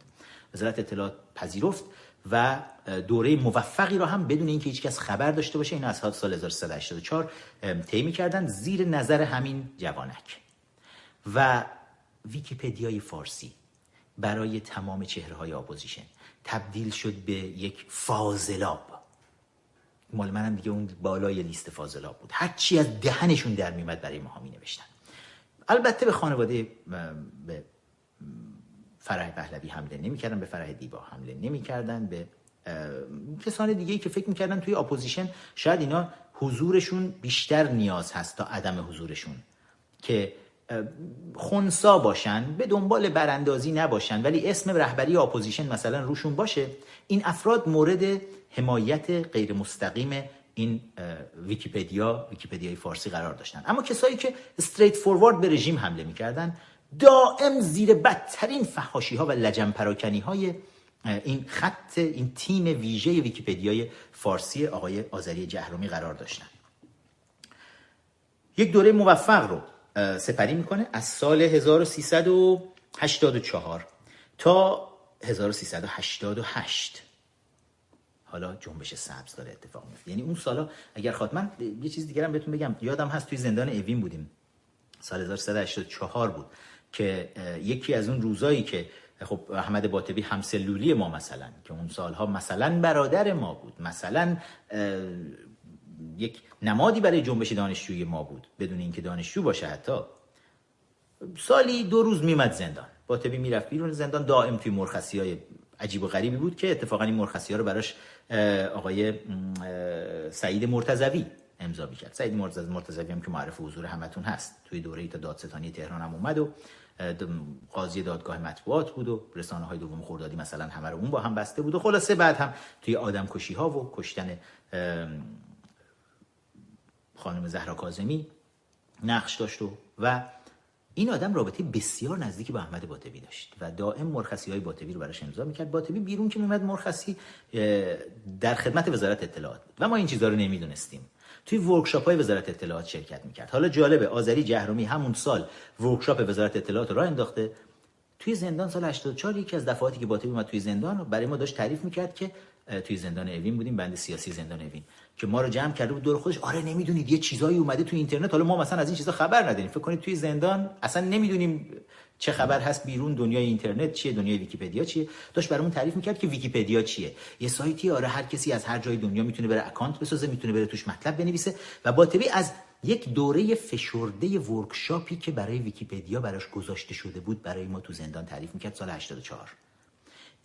وزارت اطلاعات پذیرفت و دوره موفقی رو هم بدون اینکه هیچکس خبر داشته باشه این از سال 1384 طی کردن زیر نظر همین جوانک. و ویکیپدیای فارسی برای تمام چهره های اپوزیشن تبدیل شد به یک فاضلاب. مال منم دیگه اون بالای لیست فاضلاب بود. هر چی از دهنشون در میمد برای ما می نوشتن البته به خانواده به فرح پهلوی حمله نمی‌کردن به فرح دیبا حمله نمی‌کردن به کسان دیگه ای که فکر می‌کردن توی اپوزیشن شاید اینا حضورشون بیشتر نیاز هست تا عدم حضورشون که خونسا باشن به دنبال براندازی نباشن ولی اسم رهبری اپوزیشن مثلا روشون باشه. این افراد مورد حمایت غیر مستقیم این ویکیپدیا ویکیپدیای فارسی قرار داشتن. اما کسایی که straightforward به رژیم حمله می‌کردن دائم زیر بدترین فحاشی ها و لجن پراکنی های این خط این تیم ویژه ویکیپدیای فارسی آقای آذری جهرمی قرار داشتن. یک دوره موفق رو سپری می‌کنه از سال 1384 تا 1388 حالا جنبش سبز داره اتفاق میفته یعنی اون سالا اگر خواهد من یه چیز دیگه بهتون بگم. یادم هست توی زندان اوین بودیم. سال 1384 بود. که یکی از اون روزایی که خب احمد باطبی همسلولی ما مثلا که اون سالها مثلا برادر ما بود مثلا یک نمادی برای جنبش دانشجوی ما بود بدون اینکه دانشجو باشه حتی. سالی دو روز میمد زندان. باطبی می‌رفت بیرون زندان دائم توی مرخصی های عجیب و غریبی بود که اتفاقا این مرخصی ها رو براش آقای سعید مرتزوی امضا کرد سعید مرتزوی هم که معرف حضور همتون هست. توی دوره تا دادستانی تهران هم اومد و قاضی دادگاه مطبوعات بود و رسانه های دوم خوردادی مثلا همه رو اون با هم بسته بود و خلاصه بعد هم توی آدم کشی ها و کشتن خانم زهرا کاظمی نقش داشت و و این آدم رابطه بسیار نزدیکی با احمد باطبی داشت و دائم مرخصی های باطبی رو براش امضا می‌کرد. باطبی بیرون که میمد مرخصی در خدمت وزارت اطلاعات بود. و ما این چیزها رو نمی‌دونستیم. توی ورکشاپ های وزارت اطلاعات شرکت می‌کرد. حالا جالبه آذری جهرومی همون سال ورکشاپ وزارت اطلاعات رو انداخته. توی زندان سال 84 یکی از دفعاتی که باطبی اومد توی زندان برای ما داشت تعریف می‌کرد که توی زندان اوین بودیم بند سیاسی زندان اوین که ما رو جمع کرده بود دور خودش. آره نمی‌دونید یه چیزایی اومده توی اینترنت. حالا ما مثلا از این چیزا خبر نداریم. فکر کنید توی زندان اصلا نمی‌دونیم چه خبر هست بیرون دنیای اینترنت چیه دنیای ویکیپدیا چیه؟ داشت برامون تعریف می‌کرد که ویکیپدیا چیه. یه سایتی آره هر کسی از هر جای دنیا می‌تونه بره اکانت بسازه می‌تونه بره توش مطلب بنویسه و با از یک دوره فشرده workshop ی که برای ویکیپدیا براش گذاشته شده بود برای ما تو زندان تعریف می‌کرد سال 84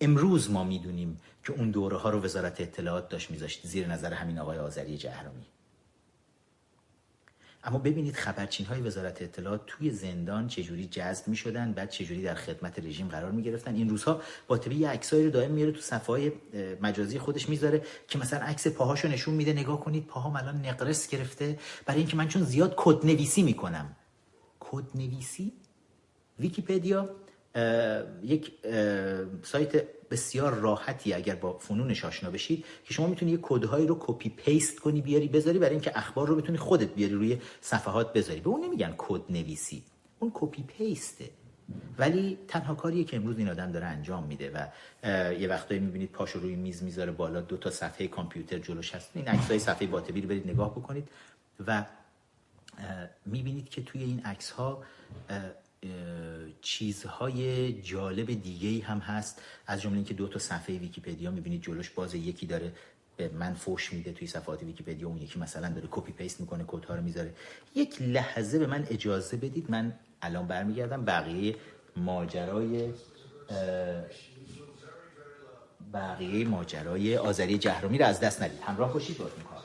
امروز ما می‌دونیم که اون دوره ها رو وزارت اطلاعات داشت میذاشت زیر نظر همین آقای آذری جهرومی اما ببینید خبرچین های وزارت اطلاعات توی زندان چجوری جذب می شدن بعد چجوری در خدمت رژیم قرار می گرفتن این روزها با یه عکسایی رو دائم میاره تو صفحه مجازی خودش می‌ذاره که مثلا عکس پاهاشو نشون میده. نگاه کنید پاهام الان نقرس گرفته. برای اینکه من چون زیاد کد نویسی می‌کنم. کد نویسی ویکیپدیا؟ یک سایت بسیار راحتی اگر با فنونش آشنا بشید که شما می‌تونی یه کدهایی رو copy paste کنی بیاری بذاری برای اینکه اخبار رو بتونی خودت بیاری روی صفحات بذاری. به اون نمیگن کد نویسی اون copy paste ه. ولی تنها کاریه که امروز این آدم داره انجام میده و یه وقتایی می‌بینید پاشو روی میز می‌ذاره بالا دو تا صفحه کامپیوتر جلوش هست. این عکسای صفحه باطبی رو برید نگاه بکنید و می‌بینید که توی این عکس ها چیزهای جالب دیگه هم هست. از جمله اینکه دو تا صفحه ویکیپدیا می‌بینید جلوش باز یکی داره به من فوش میده توی صفحات ویکیپدیا اون یکی مثلا داره copy paste می‌کنه کدها رو می‌ذاره. یک لحظه به من اجازه بدید من الان برمیگردم. بقیه ماجرای بقیه ماجرای آذری جهرمی رو از دست ندید. همراه باشید. باید می‌کنم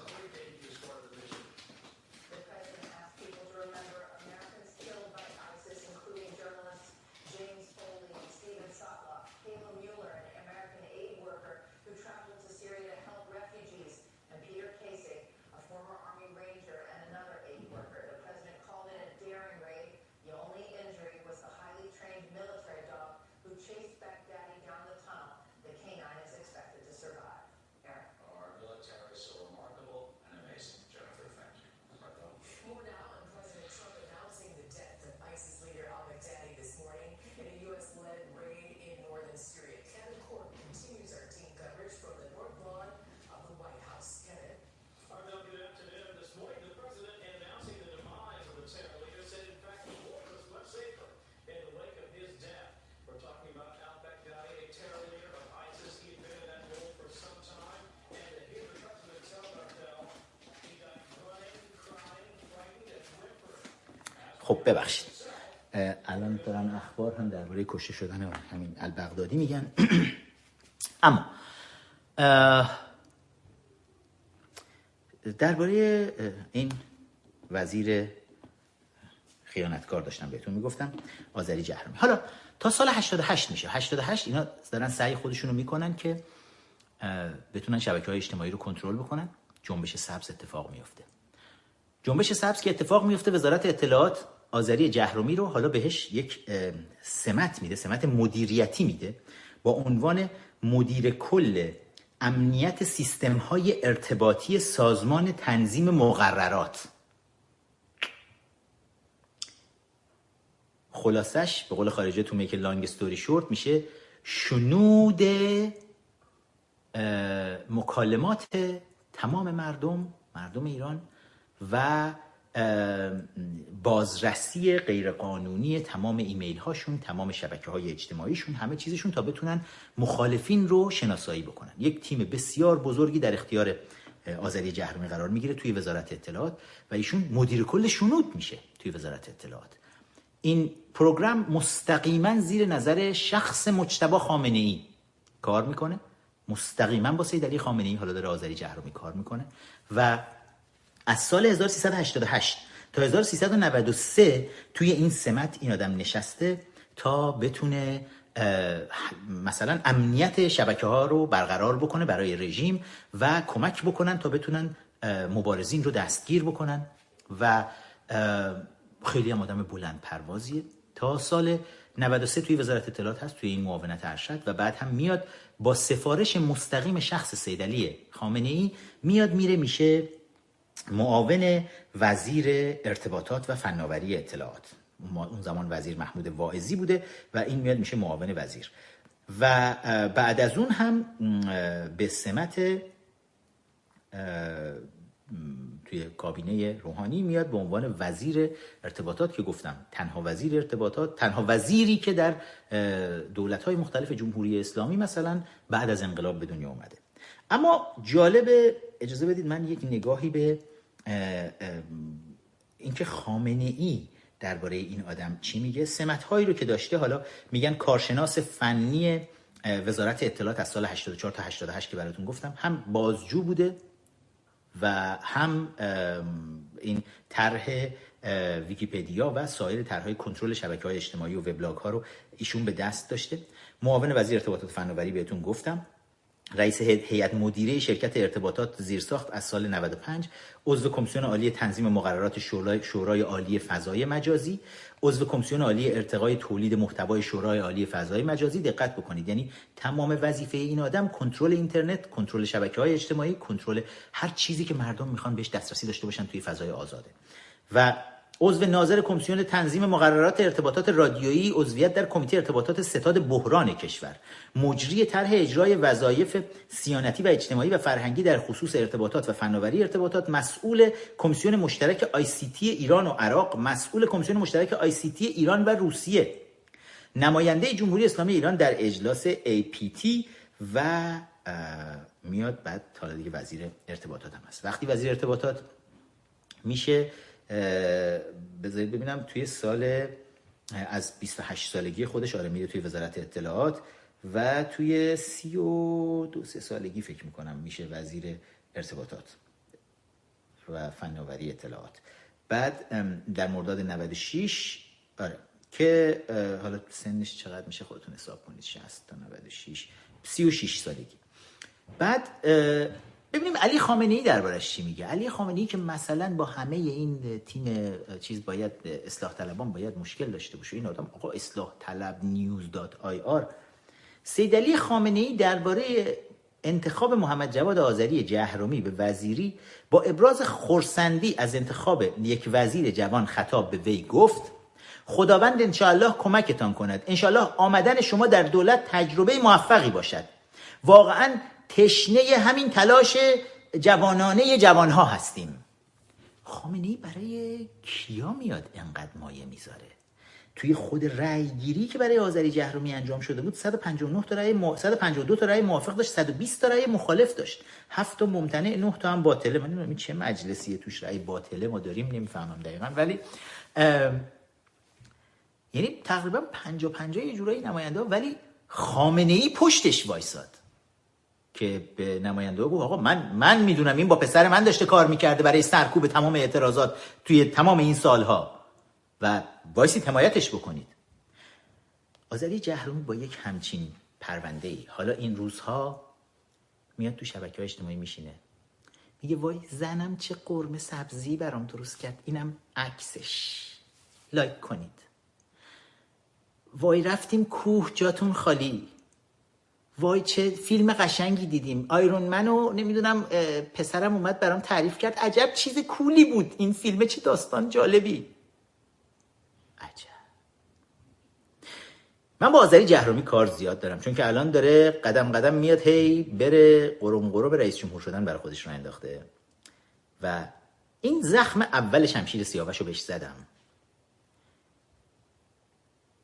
خب ببخشید الان دارن اخبار هم درباره کشته شدن همین البغدادی میگن. <clears throat> اما درباره این وزیر خیانتکار داشتم بهتون می‌گفتم آذری جهرمی حالا تا سال 88 میشه. 88 اینا دارن سعی خودشون رو می‌کنن که بتونن شبکه های اجتماعی رو کنترل بکنن. جنبش سبز اتفاق میفته. جنبش سبز که اتفاق میفته وزارت اطلاعات آذری جهرومی رو حالا بهش یک سمت میده سمت مدیریتی میده با عنوان مدیر کل امنیت سیستم های ارتباطی سازمان تنظیم مقررات. خلاصش به قول خارجه تو میک لانگ ستوری شورت میشه شنود مکالمات تمام مردم مردم ایران و بازرسی غیرقانونی تمام ایمیل هاشون تمام شبکه های اجتماعیشون همه چیزشون تا بتونن مخالفین رو شناسایی بکنن. یک تیم بسیار بزرگی در اختیار آزادی جهرمی قرار می‌گیره توی وزارت اطلاعات و ایشون مدیر کل شنود میشه توی وزارت اطلاعات. این پروگرام مستقیما زیر نظر شخص مجتبا خامنه ای کار می‌کنه. مستقیما با سید علی خامنه ای حالا داره آذری جهرمی کار می‌کنه. و از سال 1388 تا 1393 توی این سمت این آدم نشسته تا بتونه مثلا امنیت شبکه ها رو برقرار بکنه برای رژیم و کمک بکنن تا بتونن مبارزین رو دستگیر بکنن و خیلی هم آدم بلند پروازیه. تا سال 93 توی وزارت اطلاعات هست توی این معاونت ارشد و بعد هم میاد با سفارش مستقیم شخص سیدلی خامنه ای میاد میره میشه معاون وزیر ارتباطات و فناوری اطلاعات. اون زمان وزیر محمود واعظی بوده و این میاد میشه معاون وزیر. و بعد از اون هم به سمت توی کابینه روحانی میاد به عنوان وزیر ارتباطات که گفتم تنها وزیر ارتباطات تنها وزیری که در دولت های مختلف جمهوری اسلامی مثلا بعد از انقلاب به دنیا اومده. اما جالب اجازه بدید من یک نگاهی به اینکه خامنه ای درباره این آدم چی میگه. سمت هایی رو که داشته حالا میگن کارشناس فنی وزارت اطلاعات از سال 84 تا 88 که براتون گفتم هم بازجو بوده و هم این طرح ویکیپدیا و سایر طرحهای کنترل شبکه های اجتماعی و وبلاگ ها رو ایشون به دست داشته. معاون وزیر ارتباطات فناوری بهتون گفتم. رئیس هیئت مدیره شرکت ارتباطات زیرساخت از سال 95 عضو کمیسیون عالی تنظیم مقررات شورای, شورای عالی فضای مجازی عضو کمیسیون عالی ارتقای تولید محتوای شورای عالی فضای مجازی. دقت بکنید یعنی تمام وظیفه این آدم کنترل اینترنت کنترل شبکه های اجتماعی کنترل هر چیزی که مردم می‌خوان بهش دسترسی داشته باشن توی فضای آزاده. و عضو ناظر کمیسیون تنظیم مقررات ارتباطات رادیویی عضویت در کمیته ارتباطات ستاد بحران کشور. مجری طرح اجرای وظایف صیانتی و اجتماعی و فرهنگی در خصوص ارتباطات و فناوری ارتباطات مسئول کمیسیون مشترک ICT ایران و عراق مسئول کمیسیون مشترک ICT ایران و روسیه. نماینده جمهوری اسلامی ایران در اجلاس تی و میاد بعد تا دیگه وزیر ارتباطات هم هست. وقتی وزیر ارتباطات میشه بذارید ببینم توی سال از 28 سالگی خودش آره میره توی وزارت اطلاعات و توی سی و دو سه سالگی فکر می‌کنم میشه وزیر ارتباطات و فناوری اطلاعات. بعد در مرداد 96 آره که حالا سنش چقدر میشه خودتون حساب کنید 60 تا 96 36 سالگی. بعد ببینیم علی خامنه ای دربارش چی میگه؟ علی خامنه ای که مثلا با همه این تیم چیز باید اصلاح طلبان باید مشکل داشته باشه. این آدم آقا اصلاح طلب news dot ir. سید علی خامنه ای درباره انتخاب محمد جواد آذری جهرمی به وزیری با ابراز خرسندی از انتخاب یک وزیر جوان خطاب به وی گفت خداوند انشاءالله کمکتان کند. انشاءالله آمدن شما در دولت تجربه موفقی باشد. واقعا تشنه همین تلاش جوانانه جوانها هستیم. خامنه ای برای کیا میاد انقدر مایه می‌ذاره؟ توی خود رأی گیری که برای آذری جهرومی انجام شده بود 159 تا رأی م... 152 تا رأی موافق داشت 120 تا رأی مخالف داشت. 7 تا ممتنع 9 تا هم باطله. من نمی‌دونم چه مجلسیه توش رأی باطله ما داریم نمی‌فهمم دقیقا. ولی یعنی تقریبا 50 50 یه جورایی نماینده ولی خامنه ای پشتش وایساد. که به نماینده گفت آقا من من می‌دونم این با پسر من داشته کار می‌کرده برای سرکوب تمام اعتراضات توی تمام این سالها. و وایسی حمایتش بکنید. آذری جهرومی با یک همچین پرونده ای حالا این روزها میاد تو شبکه های اجتماعی میشینه. میگه وای زنم چه قرمه سبزی برام درست کرد اینم عکسش. لایک کنید. وای رفتیم کوه جاتون خالی. وای چه فیلم قشنگی دیدیم. آیرون منو نمی‌دونم پسرم اومد برام تعریف کرد. عجب چیز کولی بود. این فیلم چه داستان جالبی. عجب. من با آذری جهرومی کار زیاد دارم چون که الان داره قدم قدم میاد هی بره قرم قرم رئیس جمهور شدن برای خودش رو انداخته. و این زخم اول شمشیر سیاوش رو بهش زدم.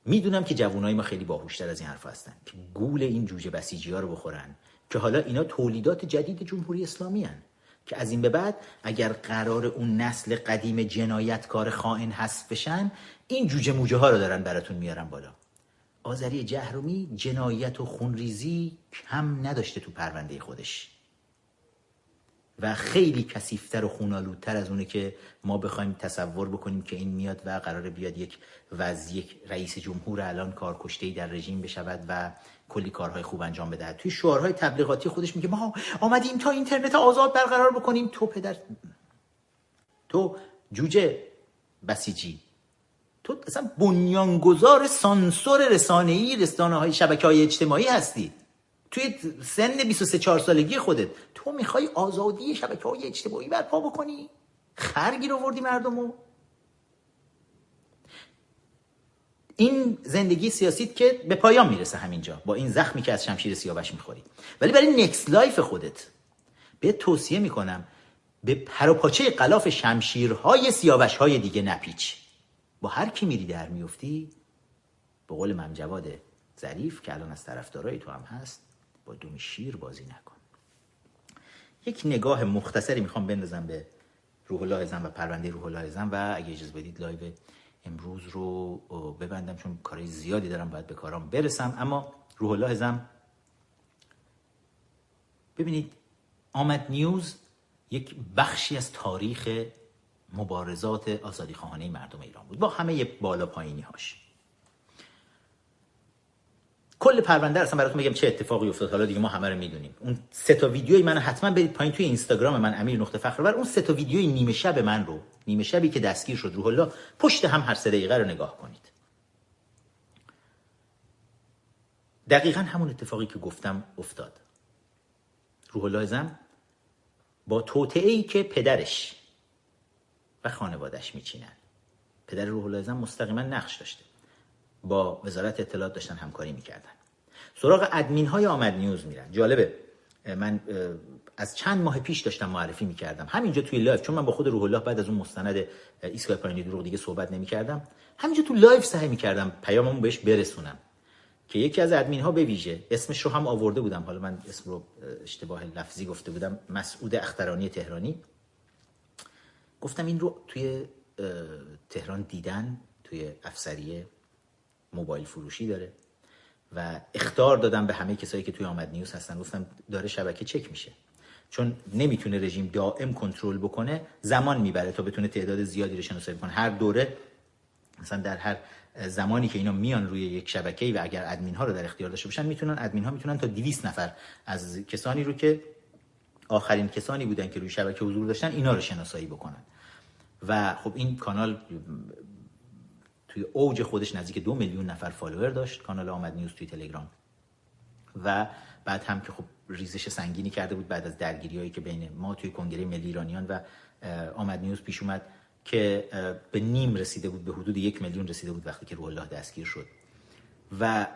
می‌دونم که جوانای ما خیلی باهوشتر از این حرف هستن که گول این جوجه بسیجی ها رو بخورن که حالا اینا تولیدات جدید جمهوری اسلامی هن. که از این به بعد اگر قرار اون نسل قدیم جنایتکار خائن حذف بشن این جوجه موجه ها رو دارن براتون میارن بالا آذری جهرومی جنایت و خونریزی کم نداشته تو پرونده خودش و خیلی کثیفتر و خونالودتر از اونه که ما بخوایم تصور بکنیم که این میاد و قرار بیاد یک وز یک رئیس جمهور الان کارکشته در رژیم بشود و کلی کارهای خوب انجام بده. توی شعارهای تبلیغاتی خودش میگه ما آمدیم تا اینترنت آزاد برقرار بکنیم. تو پدر تو جوجه بسیجی تو اصلا بنیانگذار سانسور رسانه‌ای رسانه های شبکه های اجتماعی هستی. توی سن 23 4 سالگی خودت تو می‌خوای آزادی شبکه های اجتماعی برپا بکنی؟ خرگی رو وردی مردمو؟ این زندگی سیاسیت که به پایان می‌رسه همینجا با این زخمی که از شمشیر سیاوش می‌خوری. ولی برای next life خودت بهت توصیه می‌کنم به پروپاچه غلاف شمشیرهای سیاوش های دیگه نپیچ. با هر کی میری در میفتی به قول ممدجواد ظریف که الان از طرفدارای تو هم هست با دم شیر بازی نکن. یک نگاه مختصری می‌خوام بندازم به روح الله زم و پرونده روح الله زم و اگه اجازه بدید live امروز رو ببندم چون کارای زیادی دارم باید به کارام برسم. اما روح الله زم ببینید آمد نیوز یک بخشی از تاریخ مبارزات آزادی خواهانه مردم ایران بود. با همه بالا پایینی هاش کل پرونده اصلا براتون میگم چه اتفاقی افتاد. حالا دیگه ما همه رو می‌دونیم. اون سه تا ویدیوی من حتما برید پایین توی اینستاگرام من امیر نقطه فخر اون سه تا ویدیوی نیمه شب من رو نیمه شبی که دستگیر شد روح الله پشت هم هر سه دقیقه رو نگاه کنید. دقیقا همون اتفاقی که گفتم افتاد. روح الله زم با توطئه ای که پدرش و خانوادش میچینن. پدر روح الله زم مستقیما نقش داشته. با وزارت اطلاعات داشتن همکاری می‌کردن. سراغ ادمین های آمد نیوز میرن. جالبه. من از چند ماه پیش داشتم معرفی می‌کردم. همینجا توی live چون من با خود روح الله بعد از اون مستند ایستگاه پایانی دروغ دیگه صحبت نمی‌کردم. همینجا تو live سعی می‌کردم پیاممو بهش برسونم. که یکی از ادمین ها به ویژه اسمش رو هم آورده بودم. حالا من اسم رو اشتباه لفظی گفته بودم. مسعود اخترانی تهرانی. گفتم این رو توی تهران دیدن توی افسریه. موبایل فروشی داره و اختار دادم به همه کسایی که توی آمد نیوز هستن. گفتم داره شبکه چک میشه. چون نمی‌تونه رژیم دائم کنترل بکنه زمان می‌بره تا بتونه تعداد زیادی رو شناسایی کنه. هر دوره مثلا در هر زمانی که اینا میان روی یک شبکه و اگر ادمین ها رو در اختیار داشته باشن می‌تونن ادمین ها می‌تونن تا 200 نفر از کسانی رو که آخرین کسانی بودن که روی شبکه حضور داشتن اینا رو شناسایی بکنن. و خب این کانال توی اوج خودش نزدیک دو میلیون نفر فالوور داشت کانال آمد نیوز توی تلگرام. و بعد هم که خب ریزش سنگینی کرده بود بعد از درگیری هایی که بین ما توی کنگره ملی ایرانیان و آمد نیوز پیش اومد که به نیم رسیده بود به حدود یک میلیون رسیده بود وقتی که روح الله دستگیر شد. و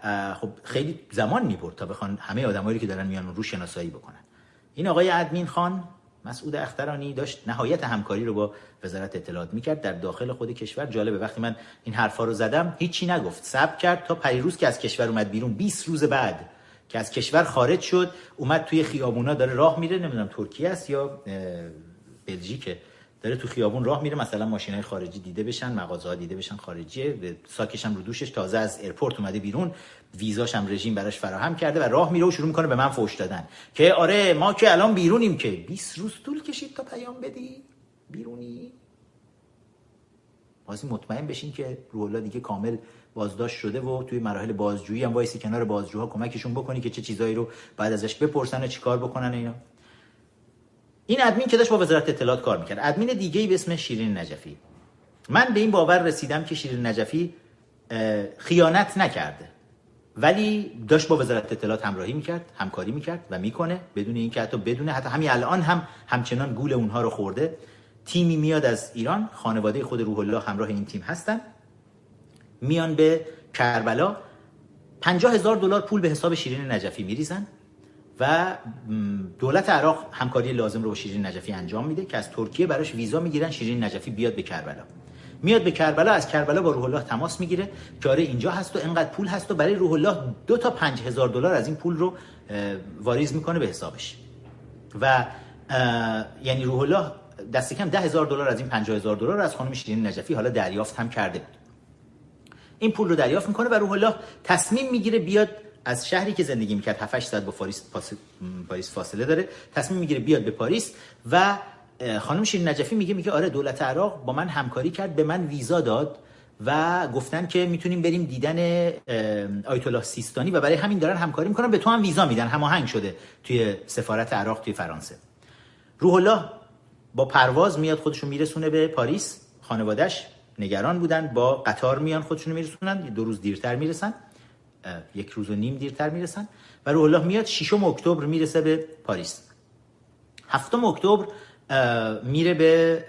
خب خیلی زمان می‌برد تا بخوان همه آدمایی که دارن میان رو شناسایی بکنن. این آقای ادمین خان مسعود اخترانی داشت نهایت همکاری رو با وزارت اطلاعات می‌کرد. در داخل خود کشور جالبه وقتی من این حرفا رو زدم هیچی نگفت. صبر کرد تا پریروز که از کشور اومد بیرون. 20 روز بعد که از کشور خارج شد اومد توی خیابونا داره راه میره. نمی‌دونم ترکیه است یا بلژیکه. داره تو خیابون راه میره مثلا ماشینای خارجی دیده بشن مغازه ها دیده بشن خارجیه ساکش هم رو دوشش تازه از airport اومده بیرون ویزاش هم رژیم براش فراهم کرده و راه میره و شروع می‌کنه به من فوش دادن. که آره ما که الان بیرونیم که. 20 روز طول کشید تا پیام بدی؟ بیرونی؟ واسه مطمئن بشین که روح دیگه کامل بازداشت شده و توی مراحل بازجویی هم وایسی کنار بازجوها کمکشون بکنی که چه چیزایی رو بعد ازش بپرسن و چیکار بکنن اینا. این ادمین که داشت با وزارت اطلاعات کار می‌کرد. ادمین دیگه ای به اسم شیرین نجفی. من به این باور رسیدم که شیرین نجفی خیانت نکرده. ولی داشت با وزارت اطلاعات همراهی می‌کرد همکاری می‌کرد و می‌کنه بدون اینکه حتی بدونه حتی همین الان هم همچنان گول اونها رو خورده. تیمی میاد از ایران خانواده خود روح الله همراه این تیم هستن. میان به کربلا. پنجاه هزار دلار پول به حساب شیرین نجفی میریزن. و دولت عراق همکاری لازم رو با شیرین نجفی انجام میده که از ترکیه براش ویزا می‌گیرن شیرین نجفی بیاد به کربلا. میاد به کربلا از کربلا با روح الله تماس می‌گیره. که آره اینجا هست و انقدر پول هست و برای روح الله دو تا پنج هزار دلار از این پول رو واریز می‌کنه به حسابش. و یعنی روح الله دست کم ده هزار دلار از این پنجاه هزار دلار از خانم شیرین نجفی حالا دریافت هم کرده بود. این پول رو دریافت می‌کنه و روح الله تصمیم می‌گیره بیاد از شهری که زندگی می‌کرد 7 ساعت با پاریس پاریس فاصله داره. تصمیم می‌گیره بیاد به پاریس و خانم شیرین نجفی میگه میگه آره دولت عراق با من همکاری کرد به من ویزا داد و گفتن که می‌تونیم بریم دیدن آیت الله سیستانی و برای همین دارن همکاری می‌کنن. به تو هم ویزا میدن. هماهنگ شده توی سفارت عراق توی فرانسه. روح الله با پرواز میاد خودشو میرسونه به پاریس. خانوادهش نگران بودن با قطار میان خودشون میرسونن. دو روز دیرتر می‌رسن. یک روز و نیم دیرتر می‌رسن و روح الله میاد 6 اکتبر می‌رسه به پاریس. هفتم اکتبر میره به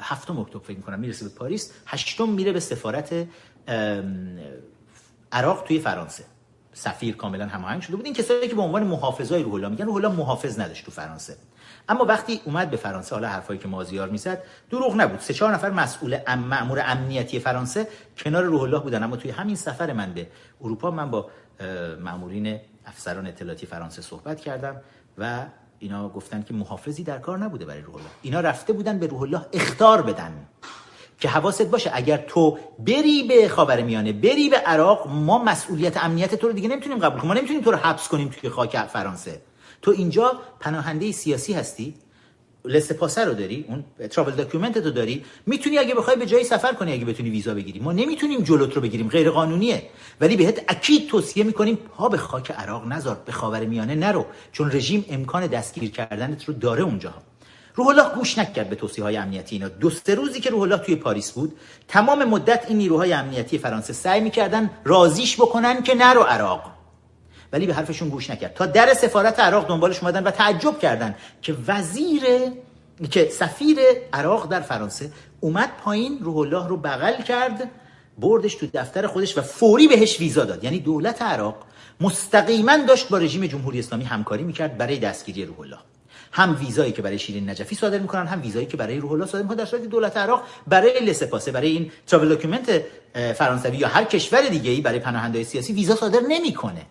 هفتم اکتبر فکر کنم می‌رسه به پاریس. هشتم میره به سفارت عراق توی فرانسه. سفیر کاملا هماهنگ شده بود. این کسایی که به عنوان محافظای روح الله میگن روح الله محافظ نداشت تو فرانسه. اما وقتی اومد به فرانسه حالا حرفایی که مازیار می‌زد دروغ نبود. سه چهار نفر مسئول ام مأمور امنیتی فرانسه کنار روح الله بودن. اما توی همین سفر من به اروپا من با مأمورین افسران اطلاعاتی فرانسه صحبت کردم و اینا گفتن که محافظی در کار نبوده برای روح الله. اینا رفته بودن به روح الله اختار بدن. که حواست باشه اگر تو بری به خاور میانه بری به عراق ما مسئولیت امنیت تو رو دیگه نمی‌تونیم قبول کنیم. ما نمی‌تونیم تو رو حبس کنیم توی خاک فرانسه. تو اینجا پناهنده سیاسی هستی؟ پاسه رو داری؟ اون travel document رو داری؟ می‌تونی اگه بخوای به جایی سفر کنی اگه بتونی ویزا بگیری. ما نمی‌تونیم جلوت رو بگیریم. غیر قانونیه ولی بهت اکید توصیه می‌کنیم پا به خاک عراق نذار به خاور میانه نرو. چون رژیم امکان دستگیر کردنت رو داره اونجا. روح الله گوش نکرد به توصیه های امنیتی اینا. دو سه روزی که روح الله توی پاریس بود تمام مدت این نیروهای امنیتی فرانسه سعی می‌کردن رازیش بکنن که نرو عراق. ولی به حرفشون گوش نکرد. تا در سفارت عراق دنبالش اومدن و تعجب کردن که وزیر که سفیر عراق در فرانسه اومد پایین روح الله رو بغل کرد بردش تو دفتر خودش و فوری بهش ویزا داد. یعنی دولت عراق مستقیما داشت با رژیم جمهوری اسلامی همکاری می‌کرد برای دستگیری روح الله. هم ویزایی که برای شیرین نجفی صادر می‌کنن هم ویزایی که برای روح الله صادر می‌کنن در صورتی دولت عراق برای laissez-passer برای این travel document فرانسوی یا هر کشور دیگه ای برای پناهنده‌های سیاسی ویزا صادر نمی‌کنه.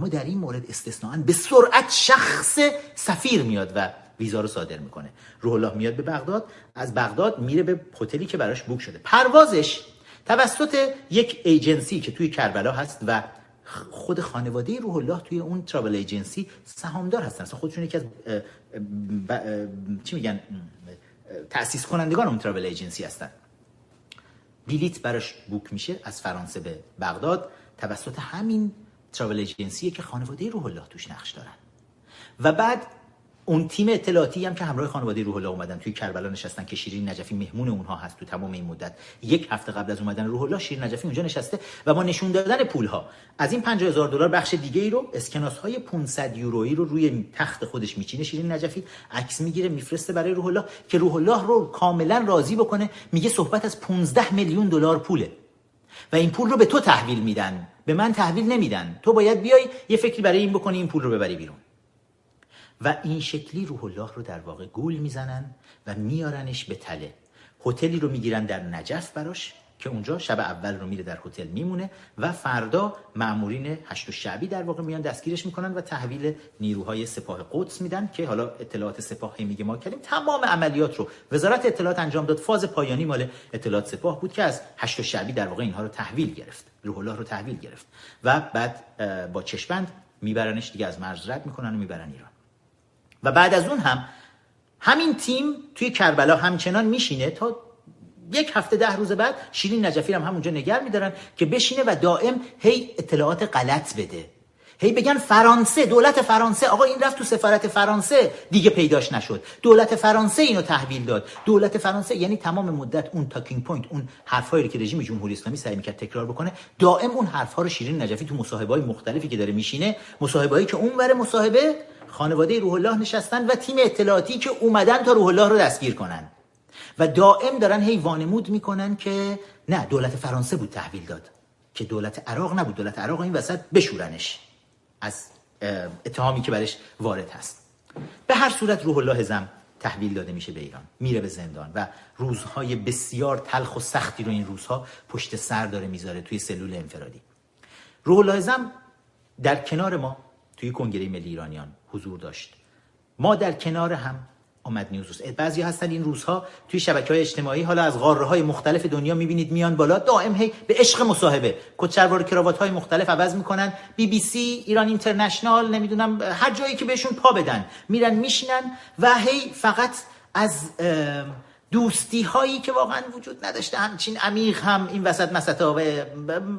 اما در این مورد استثناا به سرعت شخص سفیر میاد و ویزا رو صادر می‌کنه. روح الله میاد به بغداد از بغداد میره به هتلی که براش بوک شده. پروازش توسط یک ایجنسی که توی کربلا هست و خود خانواده روح الله توی اون ترابل ایجنسی سهامدار هستن. اصلا خودشون یکی از چی میگن؟ تأسیس کنندگان اون ترابل ایجنسی هستن. بلیت براش بوک میشه از فرانسه به بغداد. توسط همین ترافل ایجنسیه که خانواده روح الله توش نقش دارن. و بعد اون تیم اطلاعاتی هم که همراه خانواده روح الله اومدن توی کربلا نشستن که شیرین نجفی مهمون اونها هست تو تمام این مدت. یک هفته قبل از اومدن روح الله شیرین نجفی اونجا نشسته و با نشون دادن پول ها از این 50000 دلار بخش دیگه ای رو اسکناس های 500 یورویی رو روی تخت خودش میچینه شیرین نجفی. عکس می‌گیره میفرسته برای روح الله که روح الله رو کاملا راضی بکنه. میگه صحبت از 15 میلیون دلار پوله. و این پول رو به تو تحویل میدن. به من تحویل نمیدن. تو باید بیای یه فکری برای این بکنی این پول رو ببری بیرون. و این شکلی روح الله رو در واقع گول می‌زنن و میارنش به تله. هتلی رو می‌گیرن در نجف براش که اونجا شب اول رو میره در هتل میمونه و فردا مامورین هشت و شعبی در واقع میان دستگیرش می‌کنن و تحویل نیروهای سپاه قدس میدن که حالا اطلاعات سپاه میگه ما کردیم. تمام عملیات رو وزارت اطلاعات انجام داد. فاز پایانی مال اطلاعات سپاه بود که از هشت و شعبی در واقع اینها رو تحویل گرفت. روح الله رو تحویل گرفت. و بعد با چشمند میبرنش دیگه از مرز رد می‌کنن و می‌برن ایران. و بعد از اون هم همین تیم توی کربلا همچنان میشینه تا یک هفته ده روز بعد شیرین نجفی هم همونجا نگر میدارن که بشینه و دائم هی اطلاعات غلط بده. هی بگن فرانسه دولت فرانسه آقا این رفت تو سفارت فرانسه دیگه پیداش نشد. دولت فرانسه اینو تحویل داد. دولت فرانسه یعنی تمام مدت اون talking point اون حرفایی که رژیم جمهوری اسلامی سعی می‌کرد تکرار بکنه دائم اون حرفها رو شیرین نجفی تو مصاحبه های مختلفی که داره میشینه مصاحبه که اون ور مصاحبه خانواده روح الله نشستن و تیم اطلاعاتی که اومدن تا روح الله رو دستگیر کنن. و دائم دارن هی وانمود می‌کنن که نه دولت فرانسه بود تحویل داد که دولت عراق نبود. دولت عراق این وسط بشورنش از اتهامی که برش وارد هست. به هر صورت روح الله زم تحویل داده میشه به ایران. میره به زندان و روزهای بسیار تلخ و سختی رو این روزها پشت سر داره می‌ذاره توی سلول انفرادی. روح الله زم در کنار ما توی کنگره ملی ایرانیان حضور داشت. ما در کنار هم آمد نیوز بعضی هستن این روزها توی شبکه های اجتماعی حالا از غاره های مختلف دنیا می‌بینید میان بالا دائم هی به عشق مصاحبه. کچلوار کراوات های مختلف عوض می‌کنن. بی بی سی ایران اینترنشنال نمی‌دونم هر جایی که بهشون پا بدن. میرن میشینن و هی فقط از دوستی هایی که واقعا وجود نداشته همچین عمیق هم این وسط مسطا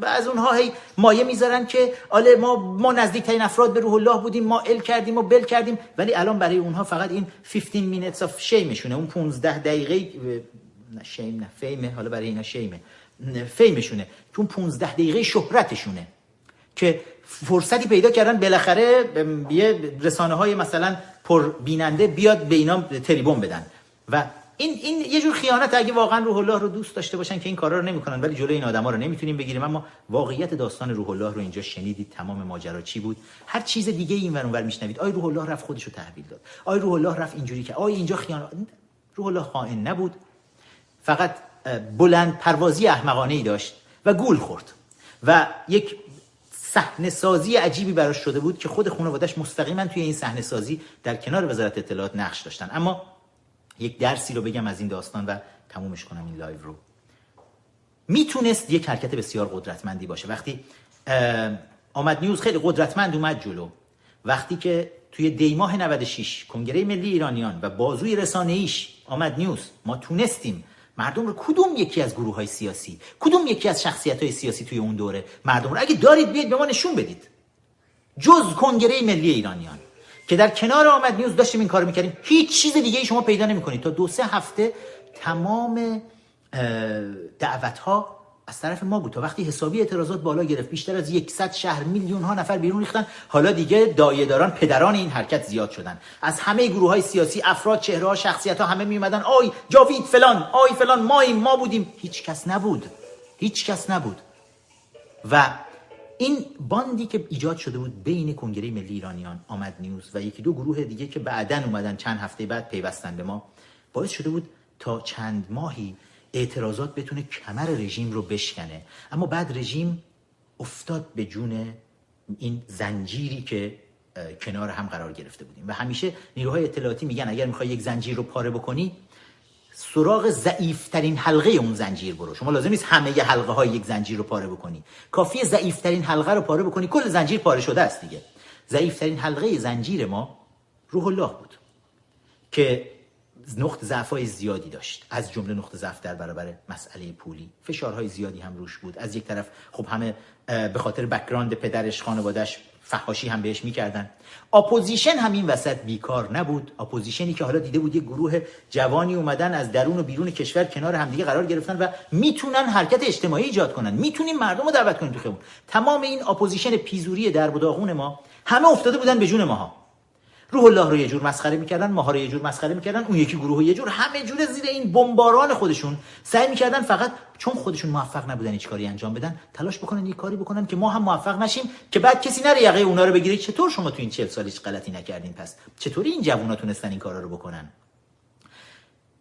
از اونها هی مایه می‌ذارن که آله ما ما نزدیکترین افراد به روح الله بودیم ما ال کردیم و بل کردیم ولی الان برای اونها فقط این 15 minutes of shameشونه. اون 15 دقیقه نه شیم نه فیمه حالا برای اینا شیمه فیمشونه که اون 15 دقیقه شهرتشونه که فرصتی پیدا کردن بالاخره یه رسانه های مثلا پر بیننده بیاد به اینا تریبون بدن. و این این یه جور خیانت اگه واقعا روح الله رو دوست داشته باشن که این کارا رو نمی‌کنن. ولی جلوی این آدما رو نمی‌تونیم بگیریم. اما واقعیت داستان روح الله رو اینجا شنیدید. تمام ماجرا چی بود؟ هر چیز دیگه این ور اونور میشنوید. آی روح الله رفت خودش رو تحویل داد. آی روح الله رفت اینجوری که آی اینجا خیانت روح الله خائن نبود. فقط بلند پروازی احمقانه ای داشت و گول خورد. و یک صحنه سازی عجیبی براش شده بود که خود خانواده‌اش مستقیما توی این صحنه سازی در کنار وزارت اطلاعات نقش داشتن. اما یک درسی رو بگم از این داستان و تمومش کنم این live رو. می‌تونست یک حرکت بسیار قدرتمندی باشه. وقتی آمد نیوز خیلی قدرتمند اومد جلو. وقتی که توی دیماه 96 کنگره ملی ایرانیان و بازوی رسانه ایش آمد نیوز ما تونستیم مردم رو کدوم یکی از گروه های سیاسی کدوم یکی از شخصیت های سیاسی توی اون دوره مردم رو اگه دارید بیاید به ما نشون بدید. جز کنگره ملی ایرانیان. که در کنار آمد نیوز داشتیم این کار می‌کردیم. هیچ چیز دیگه ای شما پیدا نمی‌کنید. تا دو سه هفته تمام دعوت ها از طرف ما بود. تا وقتی حسابی اعتراضات بالا گرفت بیشتر از 100 شهر میلیون ها نفر بیرون ریختن. حالا دیگه دایه‌داران پدران این حرکت زیاد شدن. از همه گروه های سیاسی افراد چهره ها شخصیت ها همه میومدن آی جاوید فلان آی فلان ماییم ما بودیم. هیچ کس نبود. هیچ کس نبود. و این باندی که ایجاد شده بود بین کنگره ملی ایرانیان آمد نیوز و یکی دو گروه دیگه که بعدا اومدن چند هفته بعد پیوستن به ما باعث شده بود تا چند ماهی اعتراضات بتونه کمر رژیم رو بشکنه. اما بعد رژیم افتاد به جون این زنجیری که کنار هم قرار گرفته بودیم. و همیشه نیروهای اطلاعاتی میگن اگر می‌خوای یک زنجیر رو پاره بکنی سراغ ضعیفترین حلقه اون زنجیر برو. شما لازم نیست همه ی حلقه های یک زنجیر رو پاره بکنی. کافیه ضعیفترین حلقه رو پاره بکنی. کل زنجیر پاره شده است دیگه. ضعیفترین حلقه زنجیر ما روح الله بود که نقطه ضعف زیادی داشت. از جمله نقطه ضعف در برابر مسئله پولی. فشارهای زیادی هم روش بود. از یک طرف خب همه به خاطر background پدرش خانوادهش فحاشی هم بهش می‌کردن. اپوزیشن هم این وسط بیکار نبود. اپوزیشنی که حالا دیده بود یک گروه جوانی اومدن از درون و بیرون کشور کنار همدیگه قرار گرفتن و می‌تونن حرکت اجتماعی ایجاد کنن. می‌تونیم مردم رو دعوت کنیم تو خیابون. تمام این اپوزیشن پیزوری در ما همه افتاده بودن به جون ماها. روح الله رو یه جور مسخره می‌کردن ماها رو یه جور مسخره می‌کردن اون یکی گروه یه جور همه جور زیر این بمباران خودشون سعی می‌کردن فقط چون خودشون موفق نبودن هیچ کاری انجام بدن تلاش بکنن یه کاری بکنن که ما هم موفق نشیم که بعد کسی نره یقه اونا رو بگیره. چطور شما تو این 40 سال هیچ غلطی نکردین؟ پس چطوری این جوونا تونستن این کارا رو بکنن؟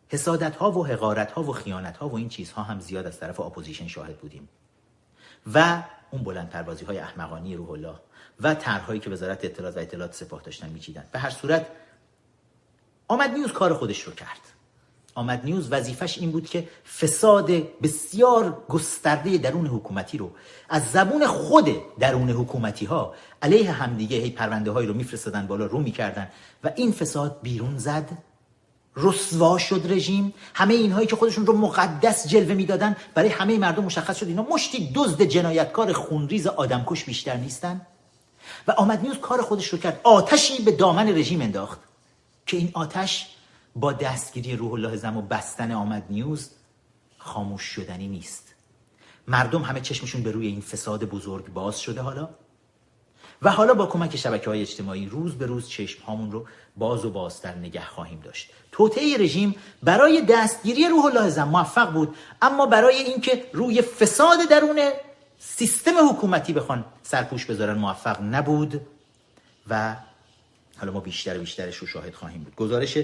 حسادت ها و حقارت ها و خیانت ها و این چیزها هم زیاد از طرف اپوزیشن شاهد بودیم. و اون بلند پروازی های احمقانه‌ی روح الله. و طرحهایی که وزارت اطلاعات و اطلاعات سپاه داشتن میچیدن. به هر صورت آمد نیوز کار خودش رو کرد. آمد نیوز وظیفش این بود که فساد بسیار گسترده درون حکومتی رو از زبون خود درون حکومتی ها علیه همدیگه هی پرونده هایی رو میفرستادن بالا رو می‌کردن و این فساد بیرون زد. رسوا شد رژیم. همه اینهایی که خودشون رو مقدس جلوه می‌دادن برای همه مردم مشخص شد اینا مشتی دزد جنایتکار خونریز آدمکش بیشتر نیستن. و آمد نیوز کار خودش رو کرد. آتشی به دامن رژیم انداخت که این آتش با دستگیری روح الله زم و بستن آمد نیوز خاموش شدنی نیست. مردم همه چشمشون به روی این فساد بزرگ باز شده حالا. و حالا با کمک شبکه های اجتماعی روز به روز چشم هامون رو باز و بازتر نگه خواهیم داشت. توطعه رژیم برای دستگیری روح الله زم موفق بود اما برای اینکه روی فساد درون سیستم حکومتی بخوان سرپوش بذارن موفق نبود و حالا ما بیشتر و بیشترش رو شاهد خواهیم بود. گزارش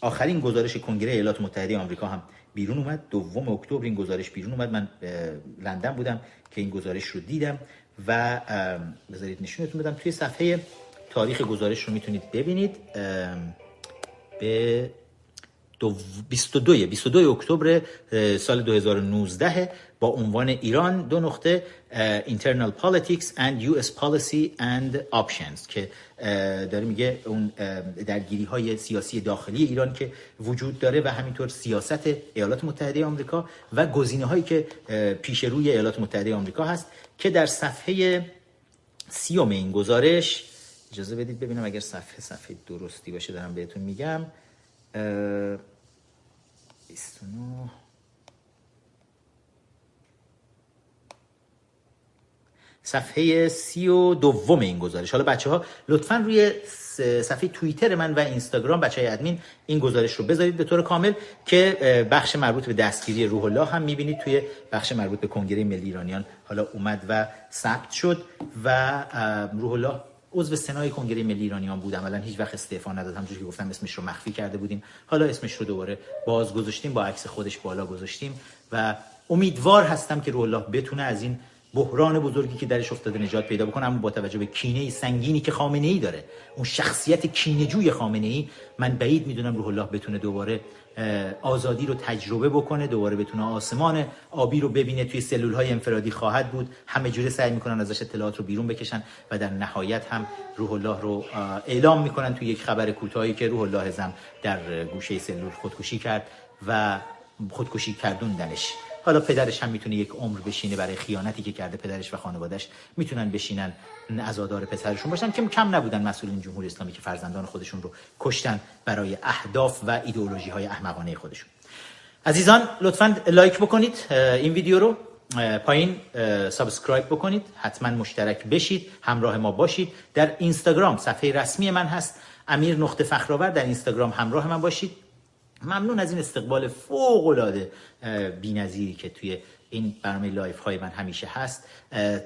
آخرین گزارش کنگره ایالات متحده آمریکا هم بیرون اومد. دوم اکتبر این گزارش بیرون اومد. من لندن بودم که این گزارش رو دیدم و بذارید نشونتون بدم. توی صفحه تاریخ گزارش رو می‌تونید ببینید. به 22 22 اکتبر سال 2019 با عنوان ایران دو نقطه internal politics and US policy and options که داره میگه اون درگیری های سیاسی داخلی ایران که وجود داره و همینطور سیاست ایالات متحده آمریکا و گزینه هایی که پیش روی ایالات متحده آمریکا هست که در صفحه سیوم این گزارش اجازه بدید ببینم اگر صفحه صفحه درستی باشه دارم بهتون میگم. 29 صفحه سی و دوم این گزارش. حالا بچه ها لطفا روی صفحه توییتر من و اینستاگرام بچه های ادمین این گزارش رو بذارید به طور کامل که بخش مربوط به دستگیری روح الله هم می‌بینید توی بخش مربوط به کنگره ملی ایرانیان حالا اومد و ثبت شد و روح الله عضو سنای کنگره ملی ایرانیان بود. عملا هیچ وقت استعفا نداد. همونجوری که گفتم اسمش رو مخفی کرده بودیم. حالا اسمش رو دوباره باز گذاشتیم با عکس خودش بالا گذاشتیم و امیدوار هستم که روح الله بتونه از این بحران بزرگی که درش افتاده نجات پیدا بکنه. اما با توجه به کینه سنگینی که خامنه ای داره اون شخصیت کینه‌جوی خامنه ای من بعید می‌دونم روح الله بتونه دوباره آزادی رو تجربه بکنه دوباره بتونه آسمان آبی رو ببینه توی سلول های انفرادی خواهد بود. همه جوره سعی می‌کنن ازش اطلاعات رو بیرون بکشن و در نهایت هم روح الله رو اعلام می‌کنن توی یک خبر کوتاهی که روح الله زم در گوشه سلول خودکشی کرد و خودکشی کردوندنش. حالا پدرش هم می‌تونه یک عمر بشینه برای خیانتی که کرده پدرش و خانوادهش می‌تونن بشینن عزادار پسرشون باشن که کم نبودن مسئولین جمهوری اسلامی که فرزندان خودشون رو کشتن برای اهداف و ایدئولوژی های احمقانه خودشون. عزیزان لطفا like بکنید این ویدیو رو پایین subscribe بکنید حتما مشترک بشید همراه ما باشید. در اینستاگرام صفحه رسمی من هست امیر نقطه فخرآور در اینستاگرام همراه من باشید. ممنون از این استقبال فوق العاده بی‌نظیری که توی این برنامه live های من همیشه هست.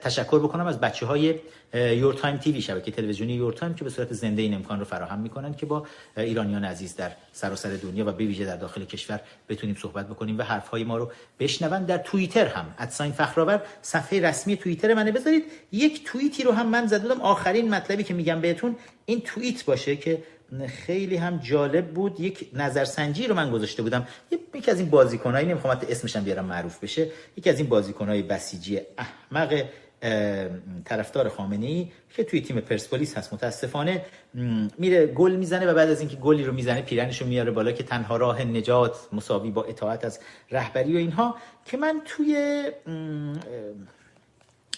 تشکر بکنم از بچه های Your Time TV شبکه تلویزیونی Your Time که به صورت زنده این امکان رو فراهم می‌کنن که با ایرانیان عزیز در سراسر دنیا و به در داخل کشور بتونیم صحبت بکنیم و حرف های ما رو بشنون. در توییتر هم at sign فخرآور صفحه رسمی توییتر منه. بذارید یک توییتی رو هم من زدم آخرین مطلبی که میگم بهتون این توییت باشه که خیلی هم جالب بود. یک نظرسنجی رو من گذاشته بودم. یکی از این بازیکنایی نمی‌خوام اسمش هم بیارم معروف بشه یکی از این بازیکنهای بسیجی احمق طرفدار خامنه ای که توی تیم پرسپولیس هست. متاسفانه میره گل می‌زنه و بعد از اینکه گلی رو می‌زنه پیرنش میاره بالا که تنها راه نجات مساوی با اطاعت از رهبری و اینها. که من توی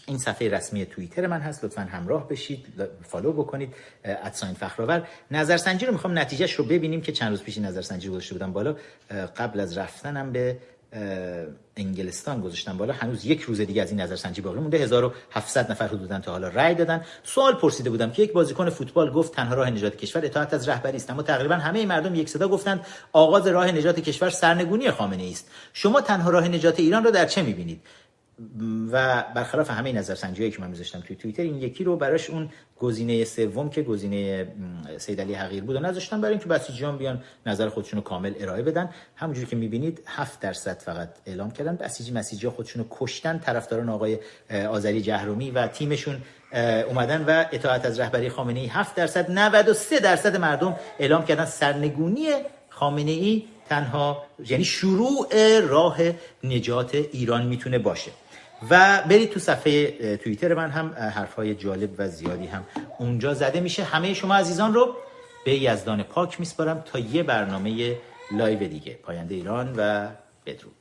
این صفحه رسمی توییتر من هست لطفا همراه بشید فالو بکنید ادساین فخرآور. نظرسنجی رو می‌خوام نتیجهش رو ببینیم که چند روز پیش نظرسنجی گذاشته بودم بالا. قبل از رفتنم به انگلستان گذاشتم بالا. هنوز یک روز دیگه از این نظرسنجی باقی مونده. 1700 نفر حدودا تا حالا رأی دادن. سوال پرسیده بودم که یک بازیکن فوتبال گفت تنها راه نجات کشور اطاعت از رهبری است اما تقریبا همه مردم یک صدا گفتند آغاز راه نجات کشور سرنگونی خامنه ای است. شما تنها راه نجات ایران را در چه می‌بینید؟ و برخلاف همه نظرسنجی که من میذاشتم توی توییتر این یکی رو براش اون گزینه سوم که گزینه سید علی حقیر بود و نذاشتم برای اینکه بسیجیان بیان نظر خودشون کامل ارائه بدن. همونجوری که می‌بینید 7 درصد فقط اعلام کردن. بسیجی مسیجی خودشون کشتن طرفداران آقای آذری جهرومی و تیمشون اومدن و اطاعت از رهبری خامنه ای 7 درصد 93 درصد مردم اعلام کردن سرنگونی خامنه ای. تنها یعنی شروع راه نجات ایران می‌تونه باشه. و برید تو صفحه توییتر من هم حرفهای جالب و زیادی هم اونجا زده میشه. همه شما عزیزان رو به یزدان پاک میسپارم تا یه برنامه لایو دیگه. پاینده ایران و بدرود.